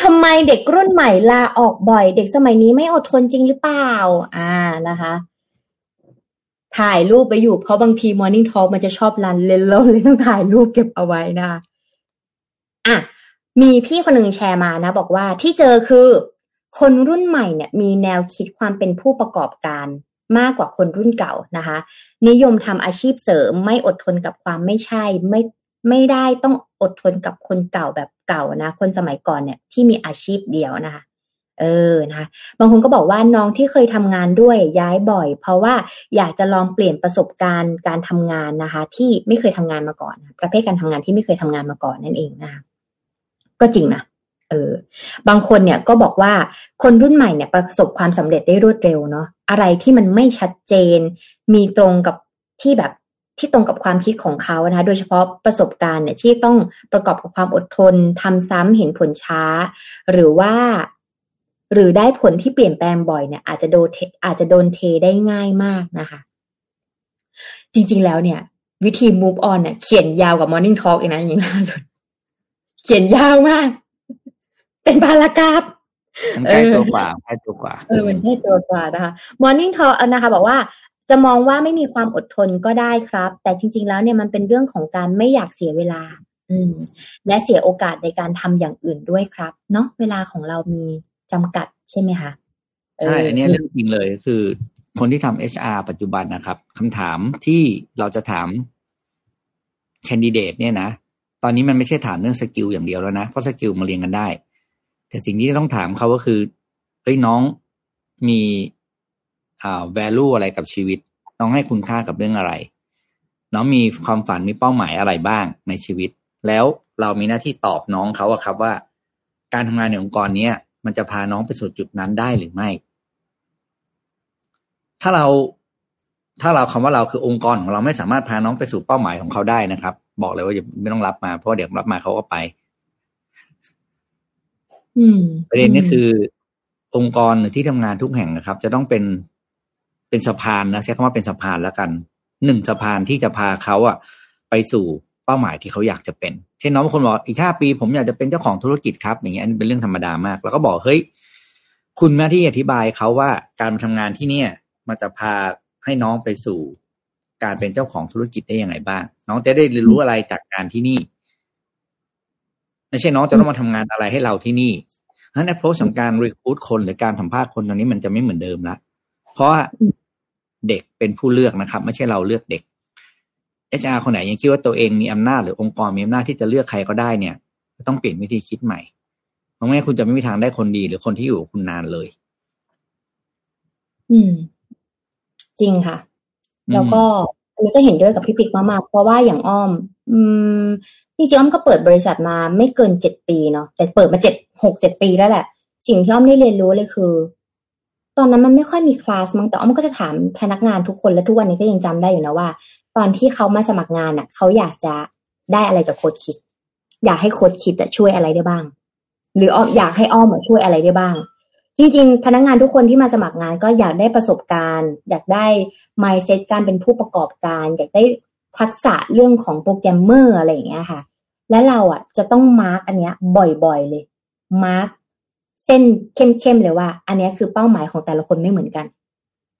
ทำไมเด็กรุ่นใหม่ลาออกบ่อย เด็กสมัยนี้ไม่อดทนจริงหรือเปล่า อ่านะคะ ถ่ายรูปไปอยู่เพราะบางที Morning Talk มันจะชอบรันเล่นแล้วเลยต้องถ่ายรูปเก็บเอาไว้นะคะอะมีพี่คนหนึ่งแชร์มานะ บอกว่าที่เจอคือ คนรุ่นใหม่เนี่ย มีแนวคิดความเป็นผู้ประกอบการมากกว่าคนรุ่นเก่านะคะ นิยมทำอาชีพเสริมไม่อดทนกับความไม่ใช่ ไม่ไม่ได้ต้องอดทนกับคนเก่าแบบ เก่านะ คนสมัยก่อนเนี่ยที่มีอาชีพเดียวนะคะ เออนะคะบางคนก็บอกว่าน้องที่เคยทำงานด้วยย้ายบ่อย เพราะว่าอยากจะลองเปลี่ยนประสบการณ์การทำงานนะคะ ที่ไม่เคยทำงานมาก่อน ประเภทการทำงานที่ไม่เคยทำงานมาก่อนนั่นเองนะคะก็จริงนะเออบางคนเนี่ยก็บอกว่าคนรุ่นใหม่เนี่ยประสบความสำเร็จได้รวดเร็วเนาะอะไรที่มันไม่ชัดเจน มีตรงกับที่แบบ ที่ตรงกับความคิดของเขานะคะ โดยเฉพาะประสบการณ์เนี่ยที่ต้องประกอบกับความอดทนทำซ้ำเห็นผลช้า หรือว่า หรือได้ผลที่เปลี่ยนแปลงบ่อยเนี่ย อาจจะโดนอาจจะโดนเทได้ง่ายมากนะคะ จริงๆแล้วเนี่ย วิธี move on เนี่ยเขียนยาวกับ morning talk เองนะอย่างล่าสุดเขียนยาวมาก เป็นพารากราฟมันใกล้ตัวกว่าใกล้ตัวกว่าเออมันใกล้ตัวกว่านะคะ Morning Talk นะคะ บอกว่า จะมองว่าไม่มีความอดทนก็ได้ครับ แต่จริง ๆ แล้วเนี่ยมันเป็นเรื่องของการไม่อยากเสียเวลา อืม และเสียโอกาสในการทำอย่างอื่นด้วยครับเนาะเวลาของเรามีจำกัดใช่ไหมคะใช่อันนี้เรื่องจริงเลยคือ คนที่ทำเอช HR ปัจจุบันนะครับคำถามที่เราจะถาม candidate เนี่ยนะตอนนี้มันไม่ใช่ถามเรื่อง skill อย่างเดียวแล้วนะเพราะ skill มาเรียนกันได้ แต่สิ่งที่ต้องถามเขาก็คือเฮ้ยน้องมี อ่า value อะไรกับชีวิต น้องให้คุณค่ากับเรื่องอะไร น้องมีความฝันมีเป้าหมายอะไรบ้างในชีวิต แล้วเรามีหน้าที่ตอบน้องเขาอะครับว่า การทำงานในองค์กรเนี้ยมันจะพาน้องไปสู่จุดนั้นได้หรือไม่ ถ้าเราถ้าเราคำว่าเราคือองค์กรของเราไม่สามารถพาน้องไปสู่เป้าหมายของเขาได้นะครับ บอกเลยว่าอย่าไม่ต้องรับมาเพราะเดี๋ยวรับมาเขาก็ไปอืมประเด็นนี้คือ องค์กรหรือที่ทำงานทุกแห่งนะครับ จะต้องเป็น เป็นสะพานนะใช้คำว่าเป็นสะพานแล้วกันหนึ่งสะพานที่จะพาเขาอะไปสู่เป้าหมายที่เขาอยากจะเป็น เช่นน้องบางคนบอกอีกห้าปีผมอยากจะเป็นเจ้าของธุรกิจครับ อย่างเงี้ยนนี้เป็นเรื่องธรรมดามาก แล้วก็บอกเฮ้ยคุณหน้าที่อธิบายเขาว่าการทำงานที่เนี่ย มันจะพาให้น้องไปสู่ การเป็นเจ้าของธุรกิจได้ยังไงบ้าง น้องจะได้เรียนรู้อะไรจากการที่นี่ไม่ใช่น้องจะต้องมาทำงานอะไรให้เราที่นี่เพราะฉะนั้น approach ของการ recruit คนหรือการสัมภาษณ์คนตอนนี้มันจะไม่เหมือนเดิมละเพราะ เด็กเป็นผู้เลือกนะครับ ไม่ใช่เราเลือกเด็ก HR คนไหนยังคิดว่าตัวเองมีอำนาจหรือองค์กรมีอำนาจที่จะเลือกใครก็ได้เนี่ยต้องเปลี่ยนวิธีคิดใหม่เพราะไม่คุณจะไม่มีทางได้คนดีหรือคนที่อยู่กับคุณนานเลย อืม จริงค่ะ แล้วก็อันนี้ก็เห็นด้วยกับพี่ปิ๊กมากๆเพราะว่าอย่างอ้อม อืมจริงๆอ้อมก็เปิดบริษัทมาไม่เกินเจ็ดปีเนาะแต่เปิดมาเจ็ดหกเจ็ดปีแล้วแหละ สิ่งที่อ้อมได้เรียนรู้เลยคือ ตอนนั้นมันไม่ค่อยมีคลาสมั้งแต่อ้อมก็จะถามพนักงานทุกคนและทุกวันนี้ก็ยังจำได้อยู่นะว่า ตอนที่เขามาสมัครงานอะ เขาอยากจะได้อะไรจากโค้ดคิด อยากให้โค้ดคิดช่วยอะไรได้บ้าง หรืออ้อมอยากให้อ้อมช่วยอะไรได้บ้าง จริง ๆ พนักงานทุกคนที่มาสมัครงานก็อยากได้ประสบการณ์ อยากได้ mindset การเป็นผู้ประกอบการ อยากได้ทักษะเรื่องของโปรแกรมเมอร์อะไรอย่างเงี้ยค่ะ และเราอะจะต้อง mark อันเนี้ย บ่อยๆเลย mark เส้นเข้มๆเลยว่า อันนี้คือเป้าหมายของแต่ละคนไม่เหมือนกัน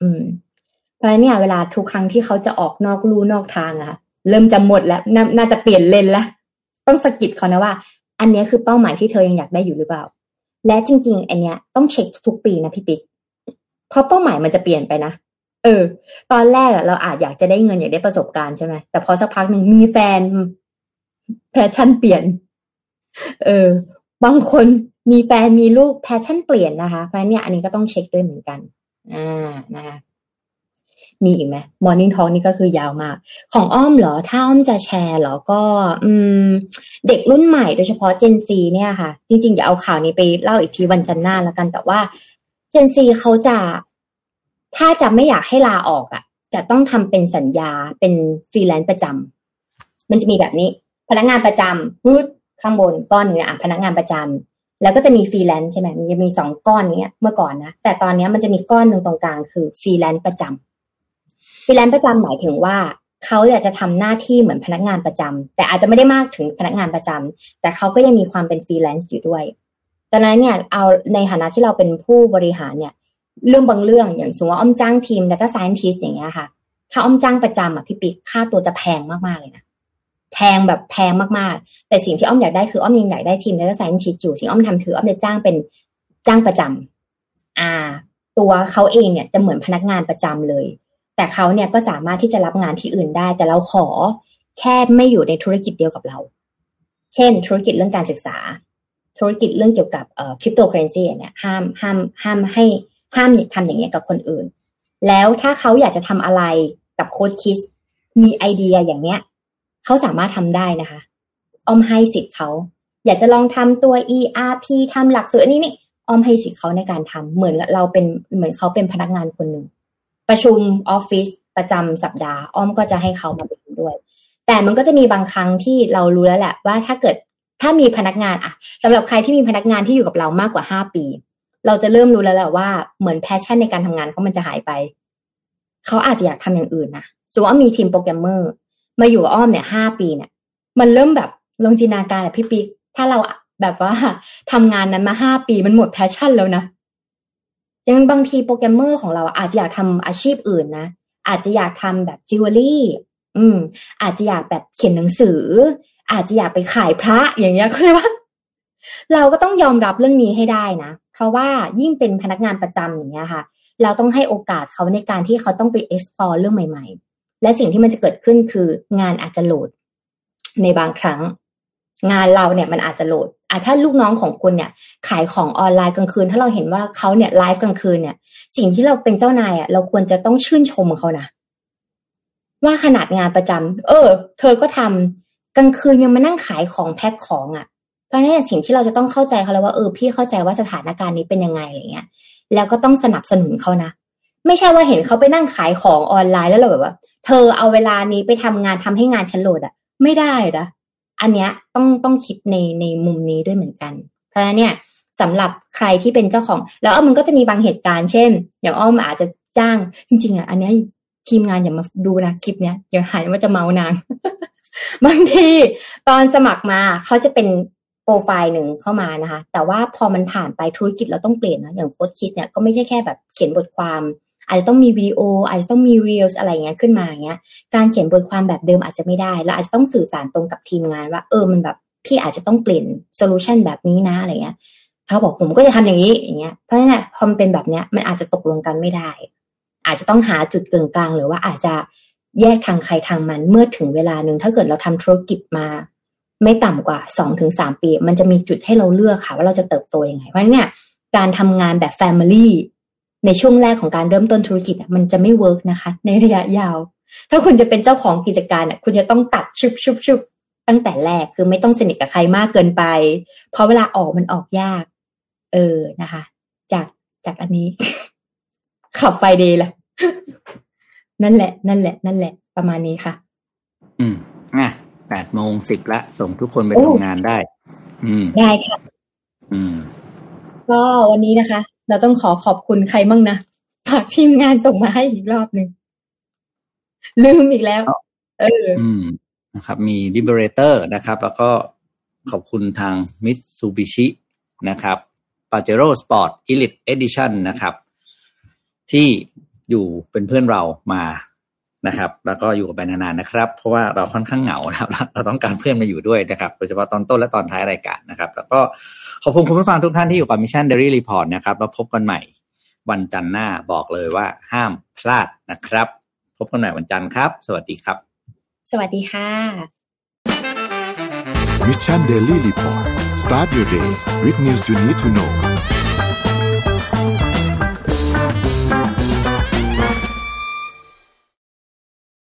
อืม เพราะเนี่ยเวลาทุกครั้งที่เขาจะออกนอกลู่นอกทางอะเริ่มจะหมดแล้วน่าจะเปลี่ยนเลนแล้วต้องสะกิดเขานะว่า อันนี้คือเป้าหมายที่เธอยังอยากได้อยู่หรือเปล่า และจริง ๆ อันเนี้ยต้องเช็คทุกปีนะพี่ปิ๊กเพราะเป้าหมายมันจะเปลี่ยนไปนะเออ ตอนแรกเราอาจอยากจะได้เงินอยากได้ประสบการณ์ใช่ไหมแต่พอสักพักหนึ่งมีแฟน passion เปลี่ยน เออ บางคนมีแฟนมีลูก passion เปลี่ยนนะคะเพราะฉะนั้นเนี่ยอันนี้ก็ต้องเช็คด้วยเหมือนกัน อ่านะคะมีอีกไหมมอร์นิ่งทอ k นี่ก็คือยาวมาก ของอ้อมเหรอ ถ้าอ้อมจะแชร์เหรอก็ อืม เด็กรุ่นใหม่โดยเฉพาะ Gen Z เนี่ยค่ะ จริงๆอย่าเอาข่าวนี้ไปเล่าอีกทีวันจันทร์หน้าแล้วกัน แต่ว่า Gen Z เขาจะ ถ้าจะไม่อยากให้ลาออกอะ่ะ จะต้องทำเป็นสัญญาเป็นฟรีแลนซ์ประจำมันจะมีแบบนี้ พนักงานประจำ ข้างบนก้อนหนึ่งอะพนักงานประจำแล้วก็จะมีฟรีแลนซ์ใช่ไหมมันจะมีสองก้อนนี้เมื่อก่อนนะแต่ตอนนี้มันจะมีก้อนหนึ่งตรงกลางคือฟรีแลนซ์ประจำฟรีแลนซ์ประจำหมายถึงว่าเขาอยากจะทำหน้าที่เหมือนพนักงานประจำแต่อาจจะไม่ได้มากถึงพนักงานประจำแต่เขาก็ยังมีความเป็นฟรีแลนซ์อยู่ด้วยดังนั้นเนี่ยเอาในฐานะที่เราเป็นผู้บริหารเนี่ย เรื่องบางเรื่องอย่างสมมติว่าอ้อมจ้างทีม Data Scientist อย่างเงี้ยค่ะ ถ้าอ้อมจ้างประจำอะพี่ปิ๊กค่าตัวจะแพงมากๆเลยนะ แพงแบบแพงมากๆ แต่สิ่งที่อ้อมอยากได้คืออ้อมยังอยากได้ทีม Data Scientist อยู่สิ่งอ้อมทำคืออ้อมจะจ้างเป็นจ้างประจำอ่า ตัวเขาเองเนี่ยจะเหมือนพนักงานประจำเลย แต่เขาเนี่ยก็สามารถที่จะรับงานที่อื่นได้ แต่เราขอแค่ไม่อยู่ในธุรกิจเดียวกับเรา เช่น ธุรกิจเรื่องการศึกษา ธุรกิจเรื่องเกี่ยวกับเอ่อคริปโตเคอเรนซีเนี่ยห้ามห้ามห้ามให้ห้ามทำอย่างเงี้ยกับคนอื่น แล้วถ้าเขาอยากจะทำอะไรกับ Code Kids มีไอเดียอย่างเนี้ย เขาสามารถทำได้นะคะออมให้สิทธิ์เขา อยากจะลองทำตัว ERP ทำหลักสูตรอันนี้นี่ออมให้สิทธิ์เขาในการทำเหมือนเราเป็นเหมือนเขาเป็นพนักงานคนหนึ่งประชุมออฟฟิศประจำสัปดาห์ออมก็จะให้เขามาเป็นด้วย แต่มันก็จะมีบางครั้งที่เรารู้แล้วแหละว่าถ้าเกิดถ้ามีพนักงานอะสำหรับใครที่มีพนักงานที่อยู่กับเรามากกว่าห้าปี เราจะเริ่มรู้แล้วแหละว่าเหมือน passion ในการทำงานเขามันจะหายไป เขาอาจจะอยากทำอย่างอื่นนะสมมติว่ามีทีมโปรแกรมเมอร์ มาอยู่อ้อมเนี่ยห้าปีเนี่ย มันเริ่มแบบลงจินตนาการอะพี่ปิ๊กถ้าเราแบบว่าทำงานนั้นมาห้าปีมันหมด passion แล้วนะยังบางทีโปรแกรมเมอร์ของเราอาจจะอยากทำอาชีพอื่นนะอาจจะอยากทำแบบจิวเวลรี่ อืม อาจจะอยากแบบเขียนหนังสือ อาจจะอยากไปขายพระอย่างเงี้ยก็เลยกว่า เราก็ต้องยอมรับเรื่องนี้ให้ได้นะเพราะว่ายิ่งเป็นพนักงานประจำอย่างเงี้ยค่ะ เราต้องให้โอกาสเขาในการที่เขาต้องไป explore เรื่องใหม่ ๆ และสิ่งที่มันจะเกิดขึ้นคืองานอาจจะโหลด ในบางครั้ง งานเราเนี่ยมันอาจจะโหลดอะถ้าลูกน้องของคุณเนี่ย ขายของออนไลน์กลางคืน ถ้าเราเห็นว่าเขาเนี่ยไลฟ์กลางคืนเนี่ย สิ่งที่เราเป็นเจ้านายอะเราควรจะต้องชื่นชมเขานะว่าขนาดงานประจำเออ เธอก็ทำกลางคืนยังมานั่งขายของแพ็คของอะ เพราะนั้นสิ่งที่เราจะต้องเข้าใจเขาแล้วว่าเออพี่เข้าใจว่าสถานการณ์นี้เป็นยังไงอะไรเงี้ย แล้วก็ต้องสนับสนุนเขานะ ไม่ใช่ว่าเห็นเขาไปนั่งขายของออนไลน์แล้วเราแบบว่า เธอเอาเวลานี้ไปทำงานทำให้งานฉันโหลดอะไม่ได้นะอันเนี้ยต้องต้องคิดในในมุมนี้ด้วยเหมือนกัน เพราะเนี่ยสำหรับใครที่เป็นเจ้าของ แล้วมันก็จะมีบางเหตุการณ์เช่น อย่างอ้อมอาจจะจ้างจริง ๆอะอันนี้ทีมงานอย่ามาดูนะคลิปเนี้ยอย่าหายว่าจะเมานางบางทีตอนสมัครมาเขาจะเป็นโปรไฟล์หนึ่งเข้ามานะคะ แต่ว่าพอมันผ่านไปธุรกิจเราต้องเปลี่ยนนะอย่าง Code Kids เนี่ยก็ไม่ใช่แค่แบบเขียนบทความ อาจจะต้องมีวิดีโออาจจะต้องมี Reels อะไรเงี้ยขึ้นมาอย่างเงี้ย การเขียนบทความแบบเดิมอาจจะไม่ได้เราอาจจะต้องสื่อสารตรงกับทีมงานว่าเออมันแบบพี่อาจจะต้องเปลี่ยน solution แบบนี้นะอะไรเงี้ยเขาบอกผมก็จะทำอย่างนี้อย่างเงี้ยเพราะฉะนั้นพอมันเป็นแบบเนี้ยมันอาจจะตกลงกันไม่ได้ อาจจะต้องหาจุดกึ่งกลาง หรือว่าอาจจะแยกทางใครทางมันเมื่อถึงเวลาหนึ่งถ้าเกิดเราทำธุรกิจมา ไม่ต่ำกว่าสองถึงสามปี มันจะมีจุดให้เราเลือกค่ะ ว่าเราจะเติบโตยังไงเพราะฉะนั้นเนี่ยการทำงานแบบ Family ในช่วงแรกของการเริ่มต้นธุรกิจมันจะไม่ work นะคะ ในระยะยาว ถ้าคุณจะเป็นเจ้าของกิจการอะคุณจะต้องตัดชุบชุบชุบตั้งแต่แรกคือไม่ต้องสนิทกับใครมากเกินไป เพราะเวลาออกมันออกยาก เออนะคะ จากจากอันนี้ Club Friday ละนั่นแหละ นั่นแหละ นั่นแหละ ประมาณนี้ค่ะ อืมอะแปดโมงสิบละ ส่งทุกคนไปทำงานได้ อืม ได้ค่ะ อืม ก็วันนี้นะคะ เราต้องขอขอบคุณใครมั่งนะฝากทีมงานส่งมาให้อีกรอบหนึ่งลืมอีกแล้ว เอออืมนะครับ มี Liberator นะครับ แล้วก็ขอบคุณทาง Mitsubishi นะครับ Pajero Sport Elite Edition นะครับ ที่อยู่เป็นเพื่อนเรามานะครับ แล้วก็อยู่กับไปนานๆนะครับ เพราะว่าเราค่อนข้างเหงานะครับ เราต้องการเพื่อนมาอยู่ด้วยนะครับ โดยเฉพาะตอนต้นและตอนท้ายรายการนะครับ แล้วก็ ขอบคุณคุณผู้ฟังทุกท่านที่อยู่กับ Mission Daily Report นะครับแล้วพบกันใหม่วันจันทร์หน้าบอกเลยว่าห้ามพลาดนะครับ พบกันใหม่วันจันทร์ครับ สวัสดีครับ สวัสดีค่ะ Mission Daily Report start your day with news you need to know